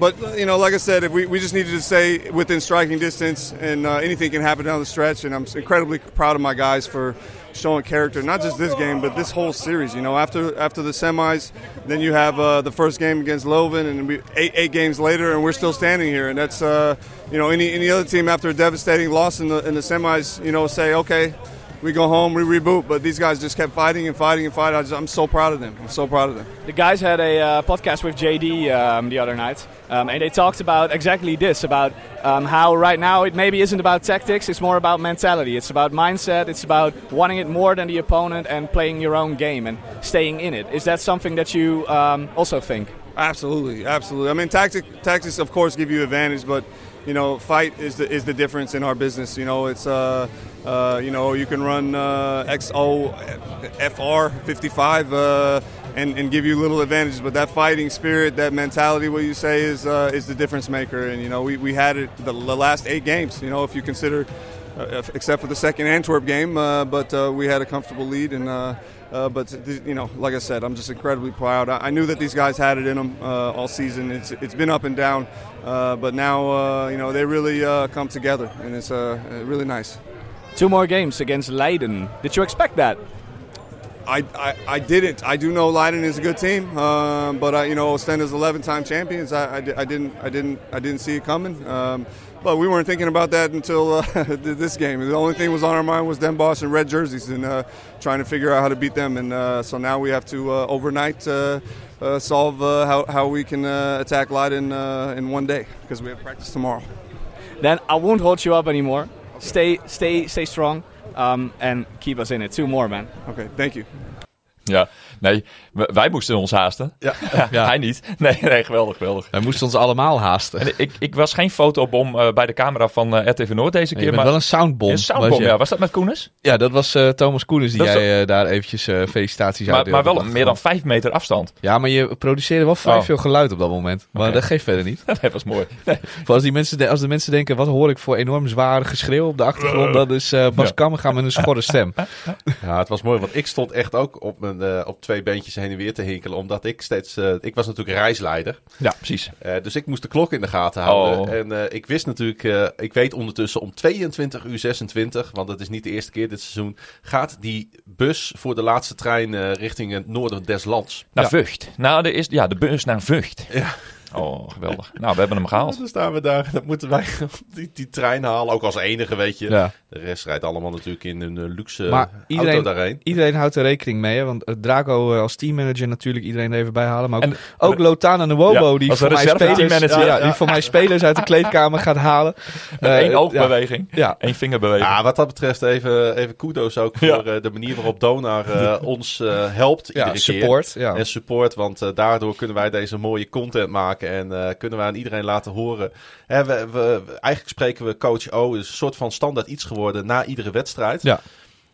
But you know, like I said, we, we just needed to stay within striking distance, and uh, anything can happen down the stretch. And I'm incredibly proud of my guys for showing character, not just this game, but this whole series. You know, after after the semis, then you have uh, the first game against Leuven, and we, eight eight games later, and we're still standing here. And that's uh, you know, any any other team after a devastating loss in the in the semis, you know, say okay. We go home, we reboot, but these guys just kept fighting and fighting and fighting. I just, I'm so proud of them. I'm so proud of them. The guys had a uh, podcast with JD um, the other night, um, and they talked about exactly this about um, how right now it maybe isn't about tactics, it's more about mentality. It's about mindset, it's about wanting it more than the opponent and playing your own game and staying in it. Is that something that you um, also think? Absolutely, absolutely. I mean, tactic, tactics, of course, give you advantage, but you know, fight is the is the difference in our business. You know, it's uh, uh, you know, you can run uh, XO, FR, 55, uh, and and give you little advantages, but that fighting spirit, that mentality, what you say, is uh, is the difference maker. And you know, we, we had it the, the last eight games. You know, if you consider. Uh, except for the second Antwerp game, uh, but we had a comfortable lead, and uh, but you know, like I said, I'm just incredibly proud. I, knew that these guys had it in them uh, all season. It's it's been up and down, uh, but now you know they really come together, and it's really nice. Two more games against Leiden. Did you expect that? I, I, I didn't. I do know Leiden is a good team, um, but I, you know Ostenda's 11-time champions. I, I, I didn't I didn't I didn't see it coming. Um, but we weren't thinking about that until uh, *laughs* this game. The only thing was on our mind was Den Bosch and red jerseys and uh, trying to figure out how to beat them. And uh, so now we have to uh, overnight uh, uh, solve uh, how, how we can uh, attack Leiden uh, in one day because we have practice tomorrow. Then I won't hold you up anymore. Stay, stay, stay strong, um, and keep us in it. Two more, man. Okay, thank you. Ja, nee, wij moesten ons haasten. Ja. *laughs* Ja, Hij niet. *laughs* Nee, nee, geweldig, geweldig. Wij moesten ons allemaal haasten. En ik, ik was geen fotobom eh, bij de camera van eh, RTV Noord deze Je keer. bent maar wel een soundbom. een soundbom, was je. ja. Was dat met Koenis? Ja, dat was eh, Thomas Koenens die Dat jij daar eventjes eh, felicitaties Maar, uitdeelde maar wel meer dan vijf meter afstand. Ja, maar je produceerde wel vrij Oh. veel geluid op dat moment. Maar dat geeft verder niet. *laughs* dat was mooi. Nee. Als, die mensen, de- als de mensen denken, wat hoor ik voor enorm zware geschreeuw op de achtergrond? Dat is eh Bas Ja. Kammerga met een schorre stem. Ja, het was mooi, want ik stond echt ook op, mijn, eh, op twee beentjes heen en weer te hinkelen. Omdat ik steeds... eh, ik was natuurlijk reisleider. Ja, precies. Eh, dus ik moest de klok in de gaten houden. Oh. En ik wist natuurlijk... ik weet ondertussen om 22 uur 26... Want het is niet de eerste keer dit seizoen... Gaat die bus voor de laatste trein richting het noorden des lands. Naar Vught. Nou, er is, ja, de bus naar Vught. Oh, *laughs* geweldig. *laughs* Nou, we hebben hem gehaald. Dan staan we daar en dan moeten wij *laughs* die, die trein halen. Ook als enige, weet je. Ja. De rest rijdt allemaal natuurlijk in een eh, luxe Maar iedereen- auto daarheen. Iedereen houdt er rekening mee, hè? want eh, Draco eh, als teammanager natuurlijk iedereen er even bij halen. Maar ook, En- ook Lotana Nwobo, Ja, die als voor mij spelers, teammanager. ja, Ja, die voor mij spelers uit de kleedkamer gaat halen. Met één ja. oogbeweging, Ja, één vingerbeweging. Ja, wat dat betreft even, even kudos ook voor eh, de manier waarop Donar ons helpt iedere keer. support. Ja. En support, want daardoor kunnen wij deze mooie content maken en eh, kunnen we aan iedereen laten horen. Hè, we, we- eigenlijk spreken we coach O, is een soort van standaard iets geworden na iedere wedstrijd. Ja.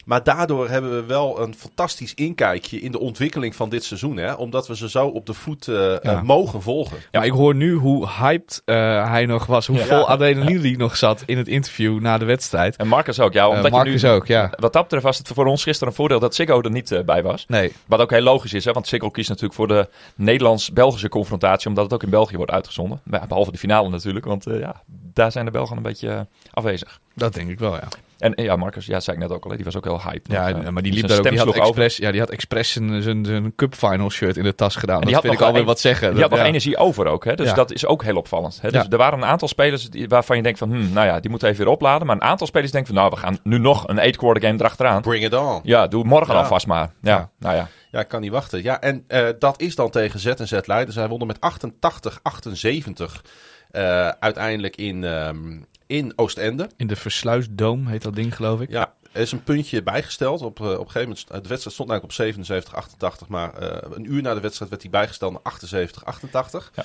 Maar daardoor hebben we wel een fantastisch inkijkje in de ontwikkeling van dit seizoen. Hè? Omdat we ze zo op de voet eh, eh, mogen volgen. Ja, ik hoor nu hoe hyped eh, hij nog was. Hoe Ja. vol adrenaline hij nog zat in het interview na de wedstrijd. En Marcus ook, ja. Omdat je Marcus nu, ook, ja. Wat dat betreft was het voor ons gisteren een voordeel dat Siggo er niet bij was. Nee, Wat ook heel logisch is, hè, want Siggo kiest natuurlijk voor de Nederlands-Belgische confrontatie, omdat het ook in België wordt uitgezonden. Behalve de finale natuurlijk, want eh, ja, daar zijn de Belgen een beetje afwezig. dat denk ik wel, ja. En ja, Marcus, ja, zei ik net ook al, die was ook heel hype. Ja, Eh, maar die zijn liep daar ook. Die had, expres, ja, die had expres zijn, zijn, zijn cup final shirt in de tas gedaan. die dat had vind ik alweer wat zeggen. Die had nog energie over ook, hè? dus Ja. dat is ook heel opvallend. Hè? Dus Ja. er waren een aantal spelers die, waarvan je denkt van, hm, nou ja, die moeten even weer opladen. Maar een aantal spelers denken van, nou, we gaan nu nog een 8-quarter game erachteraan. Bring it on. Ja, doe morgen Ja. dan vast maar. Ja, Ja. nou ja. Ja, ik kan niet wachten. Ja, en eh, dat is dan tegen Z en Z Leiden. Zij wonnen met 88-78 eh, uiteindelijk in, ehm, in Oostende. In de Versluisdoom heet dat ding, geloof ik. Ja, er is een puntje bijgesteld. Op, eh, op een gegeven moment, de wedstrijd stond eigenlijk op 77-88, maar eh, een uur na de wedstrijd werd hij bijgesteld naar 78-88. Ja.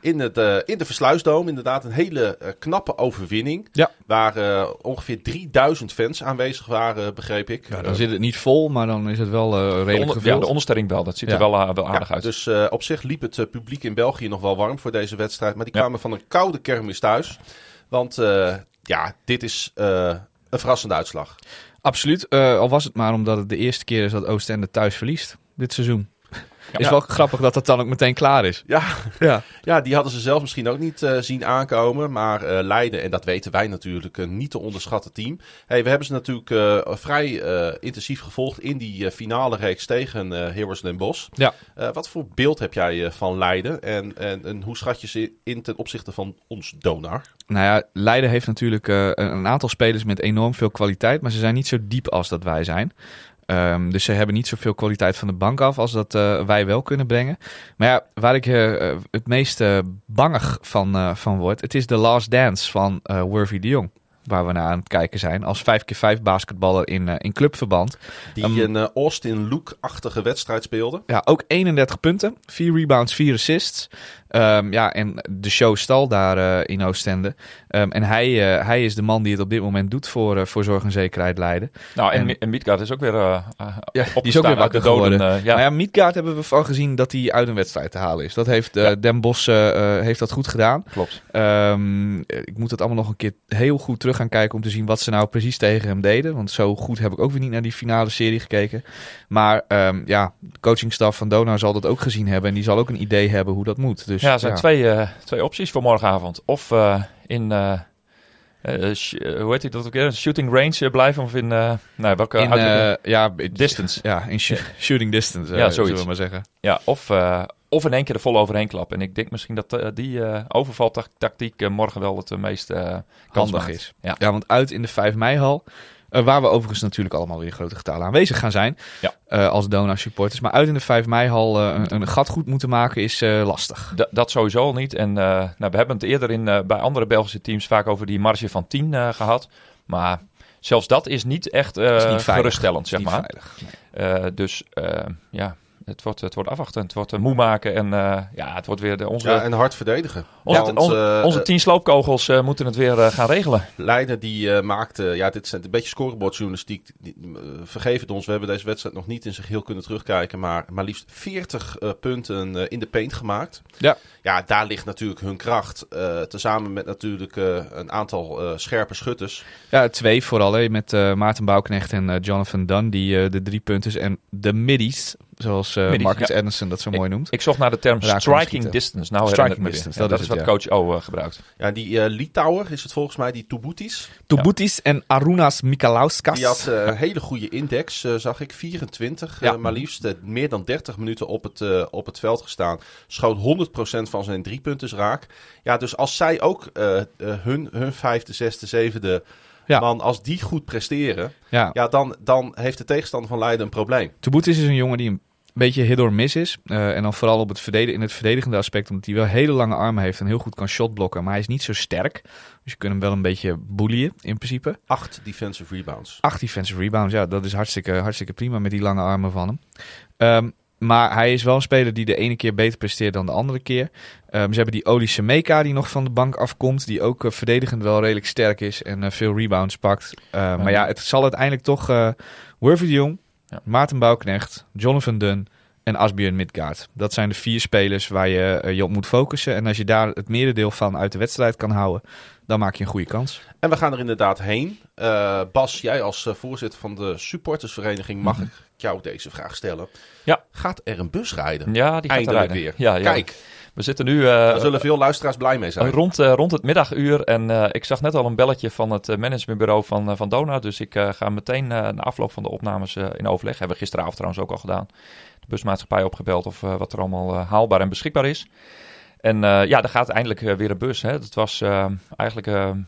In, het, eh, in de Versluisdoom inderdaad een hele knappe overwinning. Ja. Waar ongeveer 3000 fans aanwezig waren, begreep ik. Ja, dan zit het niet vol, maar dan is het wel eh, De, redelijk onder- ja, gevuld. de onderstelling wel, dat ziet Ja. er wel, wel Ja, aardig uit. Dus eh, op zich liep het publiek in België nog wel warm voor deze wedstrijd. Maar die Ja. kwamen van een koude kermis thuis. Want eh, ja, dit is eh, een verrassende uitslag. Absoluut. Eh, al was het maar omdat het de eerste keer is dat Oostende thuis verliest dit seizoen. Is wel grappig dat dat dan ook meteen klaar is. Ja, Ja. ja die hadden ze zelf misschien ook niet eh, zien aankomen. Maar eh, Leiden, en dat weten wij natuurlijk, een niet te onderschatten team. Hey, we hebben ze natuurlijk eh, vrij intensief gevolgd in die finale reeks tegen eh Heroes Den Bosch. Ja. Wat voor beeld heb jij van Leiden? En, en, en hoe schat je ze in ten opzichte van ons donar? Nou ja, Leiden heeft natuurlijk een aantal spelers met enorm veel kwaliteit, maar ze zijn niet zo diep als dat wij zijn. Ehm, dus ze hebben niet zoveel kwaliteit van de bank af als dat eh, wij wel kunnen brengen. Maar ja, waar ik eh, eh, het meest bangig van, van word, het is de last dance van Worthy de Jong. Waar we naar aan het kijken zijn. Als 5x5 basketballer in, in clubverband. Die Um, een Austin Luke-achtige wedstrijd speelde. Ja, ook 31 punten. 4 rebounds, 4 assists. Ehm, ja, en de show stal daar eh, in Oostende. Ehm, en hij, eh, hij is de man die het op dit moment doet voor, eh, voor zorg en zekerheid Leiden. nou, en, en- Mi- en Midgard is ook weer Ja, die is ook weer wakker de doden. geworden. ja. Maar ja, Midgaard hebben we van gezien dat hij uit een wedstrijd te halen is. Dat heeft Ja. Den Bos eh, heeft dat goed gedaan. Klopt. Ehm, ik moet het allemaal nog een keer heel goed terug gaan kijken om te zien wat ze nou precies tegen hem deden. Want zo goed heb ik ook weer niet naar die finale serie gekeken. Maar ja, de coachingstaf van Donar zal dat ook gezien hebben. En die zal ook een idee hebben hoe dat moet. Dus, ja, er zijn Twee, eh, twee opties voor morgenavond. Of eh, in, eh, hoe heet dat ook weer? Shooting range blijven of in, nou, welke in, ja, distance. Ja, in sh- shooting distance, Ja, zullen zoiets. we maar zeggen. Ja, of, of in één keer er vol overheen klappen. En ik denk misschien dat die overvaltactiek morgen wel het meest handig is. Ja. Ja, want uit in de 5 mei-hal, eh, waar we overigens natuurlijk allemaal weer in grote getalen aanwezig gaan zijn, Ja. eh, als Dona supporters. Maar uit in de 5 mei-hal eh, een, een gat goed moeten maken is lastig. D- dat sowieso al niet. En nou, we hebben het eerder in, bij andere Belgische teams vaak over die marge van 10 eh, gehad. Maar zelfs dat is niet echt Is niet geruststellend, zeg Niet maar. veilig. Nee. Dus ja, het wordt, het wordt afwachten. Het wordt eh, moe maken. En eh, ja, het wordt weer de, onze, Ja, en hard verdedigen. onze, Want, eh, onze tien sloopkogels eh, moeten het weer gaan regelen. Leiden die eh, maakte, ja, dit zijn een beetje scorebordjournalistiek. Die, vergeef het ons, we hebben deze wedstrijd nog niet in zijn geheel kunnen terugkijken. Maar maar liefst 40 eh, punten in de paint gemaakt. Ja. Ja, daar ligt natuurlijk hun kracht. eh tezamen met natuurlijk eh, een aantal eh, scherpe schutters. Ja, twee vooral, hè, met eh, Maarten Bouwknecht en eh, Jonathan Dunn, die eh, de drie punten en de middies, Zoals eh, Marcus ja. Anderson dat zo mooi noemt. Ik zocht naar de term Raak striking distance. Nou Striking me distance, Ja, dat dat is is het, wat coach O eh, gebruikt. Ja, die eh Litouwer is het volgens mij, die Tubutis. Tobutis en Arunas Mikalauskas. Die had een hele goede index, zag ik. 24, Ja. eh, maar liefst meer dan 30 minuten op het, op het veld gestaan. Schoot 100% van zijn driepunters raak. Ja, dus als zij ook hun, hun vijfde, zesde, zevende Ja. man, als die goed presteren, ja. ja, dan, dan heeft de tegenstander van Leiden een probleem. Tobutis is een jongen die een beetje hit or miss is. Eh, en dan vooral op het verdedigen, in het verdedigende aspect. Omdat hij wel hele lange armen heeft en heel goed kan shotblokken. Maar hij is niet zo sterk. Dus je kunt hem wel een beetje boeien in principe. Acht defensive rebounds. Acht defensive rebounds, ja, dat is hartstikke, hartstikke prima met die lange armen van hem. Ehm, maar hij is wel een speler die de ene keer beter presteert dan de andere keer. Ehm, ze hebben die Oli Semeka die nog van de bank afkomt. Die ook eh, verdedigend wel redelijk sterk is en eh, veel rebounds pakt. Eh, Maar ja, het zal uiteindelijk toch Wurfie de Jong, Ja. Maarten Bouwknecht, Jonathan Dunn en Asbjörn Midgaard. Dat zijn de vier spelers waar je eh, je op moet focussen. En als je daar het merendeel van uit de wedstrijd kan houden, dan maak je een goede kans. En we gaan er inderdaad heen. Eh, Bas, jij als eh, voorzitter van de supportersvereniging, mag ik jou deze vraag stellen? Ja. Gaat er een bus rijden? Ja, die gaat Eindelijk er rijden. weer. Ja, ja. Kijk, We zitten nu... eh, daar zullen veel luisteraars blij mee zijn. Rond, eh, rond het middaguur. En eh, ik zag net al een belletje van het managementbureau van, van Dona. Dus ik ga meteen na afloop van de opnames in overleg. Hebben we gisteravond trouwens ook al gedaan. De busmaatschappij opgebeld of wat er allemaal haalbaar en beschikbaar is. En ja, er gaat eindelijk weer een bus. Hè. Dat was eigenlijk,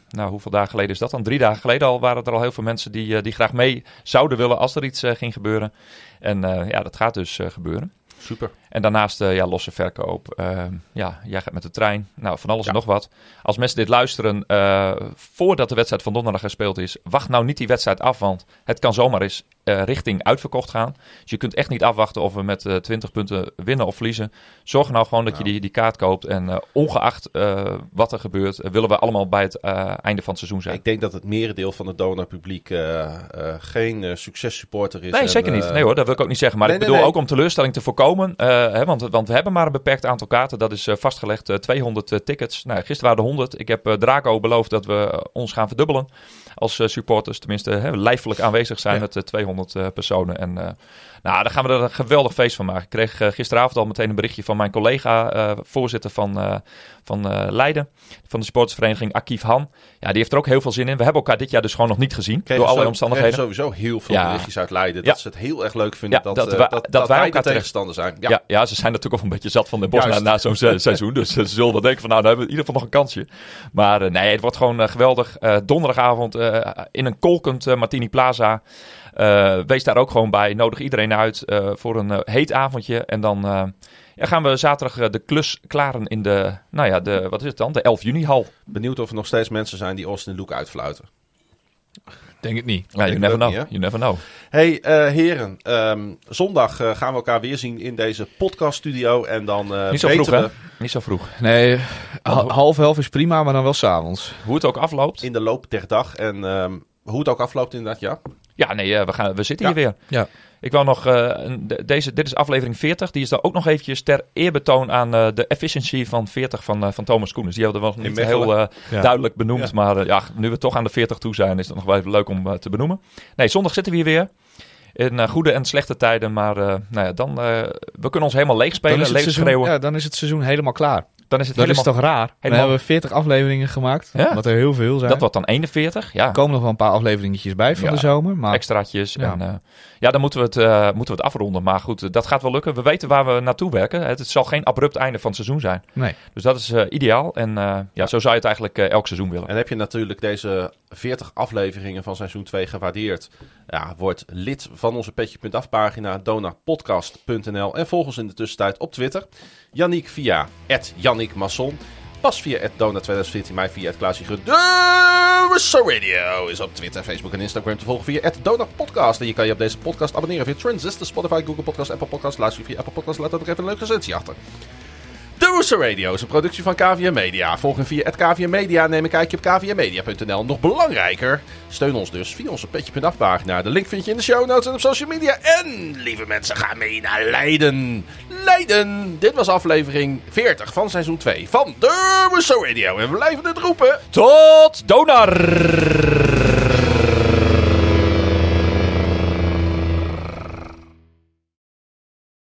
nou hoeveel dagen geleden is dat dan? Drie dagen geleden al waren er al heel veel mensen die, die graag mee zouden willen als er iets ging gebeuren. En ja, dat gaat dus gebeuren. Super. En daarnaast eh, ja, losse verkoop. Eh, ja, jij gaat met de trein. Nou, van alles Ja. en nog wat. Als mensen dit luisteren eh, voordat de wedstrijd van donderdag gespeeld is, wacht nou niet die wedstrijd af, want het kan zomaar eens eh, richting uitverkocht gaan. Dus je kunt echt niet afwachten of we met eh 20 punten winnen of verliezen. Zorg nou gewoon dat je die, die kaart koopt. En eh, ongeacht wat er gebeurt, willen we allemaal bij het einde van het seizoen zijn. Ik denk dat het merendeel van het donorpubliek geen successupporter is. Nee, En, zeker niet. Nee hoor, dat wil ik ook niet zeggen. Maar nee, ik bedoel nee. ook om teleurstelling te voorkomen. hè, want, want we hebben maar een beperkt aantal kaarten. Dat is vastgelegd. eh, 200 eh, tickets. Nou, gisteren waren er 100. Ik heb Draco beloofd dat we ons gaan verdubbelen. Als eh, supporters. Tenminste, hè, lijfelijk aanwezig zijn met eh, 200 eh, personen. En eh, nou, daar gaan we er een geweldig feest van maken. Ik kreeg eh, gisteravond al meteen een berichtje van mijn collega, eh, voorzitter van, eh, van Leiden. Van de supportersvereniging Akief Han. Ja, die heeft er ook heel veel zin in. We hebben elkaar dit jaar dus gewoon nog niet gezien. door allerlei zo- omstandigheden. sowieso heel veel Ja. berichtjes uit Leiden. Ja. Dat ze het heel erg leuk vinden Ja, dat, dat wij- dat, dat dat wij elkaar de tegenstander zijn. Ja. Ja. Ze zijn natuurlijk ook een beetje zat van de bos na, zo'n se- seizoen. Dus ze zullen wel denken van nou, dan hebben we in ieder geval nog een kansje. Maar nee, het wordt gewoon geweldig. Donderdagavond in een kolkend Martini Plaza. Eh, wees daar ook gewoon bij. Nodig iedereen uit eh, voor een eh, heet avondje. En dan eh, ja, gaan we zaterdag de klus klaren in de, nou ja, de, wat is het dan? De 11 juni hal. Benieuwd of er nog steeds mensen zijn die Austin Luke uitfluiten. Denk het niet. Ja, you ik never know. niet, hè? you never know. Hey eh, heren, ehm, zondag gaan we elkaar weer zien in deze podcaststudio. En dan eh Niet zo vroeg, hè? we Niet zo vroeg. Nee, ha- half elf is prima, maar dan wel s'avonds. Hoe het ook afloopt. in de loop der dag. En ehm, hoe het ook afloopt inderdaad, ja. Ja, nee, eh, we, gaan, we zitten Ja. hier weer. Ja. Ik wou nog, eh, deze, dit is aflevering 40. Die is dan ook nog eventjes ter eerbetoon aan eh, de efficiency van 40 van, van Thomas Koenens. Die hadden we nog niet Mechelen. heel Ja. duidelijk benoemd. Ja. Maar ja, nu we toch aan de 40 toe zijn, is het nog wel even leuk om te benoemen. Nee, zondag zitten we hier weer. In goede en slechte tijden. Maar eh, nou ja, dan, eh, we kunnen ons helemaal leeg Dan spelen, is, het leeg seizoen, schreeuwen. ja, dan is het seizoen helemaal klaar. Dan is het Dat helemaal... is toch raar? We helemaal- hebben 40 afleveringen gemaakt, Ja. wat er heel veel zijn. Dat wordt dan 41, ja. Er komen nog wel een paar afleveringetjes bij van Ja. de zomer. Maar extraatjes. Ja. En, eh, ja, dan moeten we, het, eh, moeten we het afronden. Maar goed, eh, dat gaat wel lukken. We weten waar we naartoe werken. Het, het zal geen abrupt einde van het seizoen zijn. nee. Dus dat is eh, ideaal. En eh, ja, zo zou je het eigenlijk elk seizoen willen. En heb je natuurlijk deze 40 afleveringen van seizoen 2 gewaardeerd. Ja, word lid van onze Petje.af pagina donapodcast.nl en volg ons in de tussentijd op Twitter. Yannick via Yannick Masson. Pas via Dona 2014, mij via Klaasje De Russo Radio is op Twitter, Facebook en Instagram te volgen via Dona Podcast. En je kan je op deze podcast abonneren via Transistor, Spotify, Google Podcast, Apple Podcast. Luister via Apple Podcast, laat ook even een leuke recensie achter. De Rooster Radio is een productie van KVM Media. Volg hem via KVM Media. Neem een kijkje op kvmmedia.nl. Nog belangrijker, steun ons dus via onze petje.af pagina. De link vind je in de show notes en op social media. En, lieve mensen, ga mee naar Leiden. Leiden! Dit was aflevering 40 van seizoen 2 van de Rooster Radio. En we blijven het roepen. Tot Donar!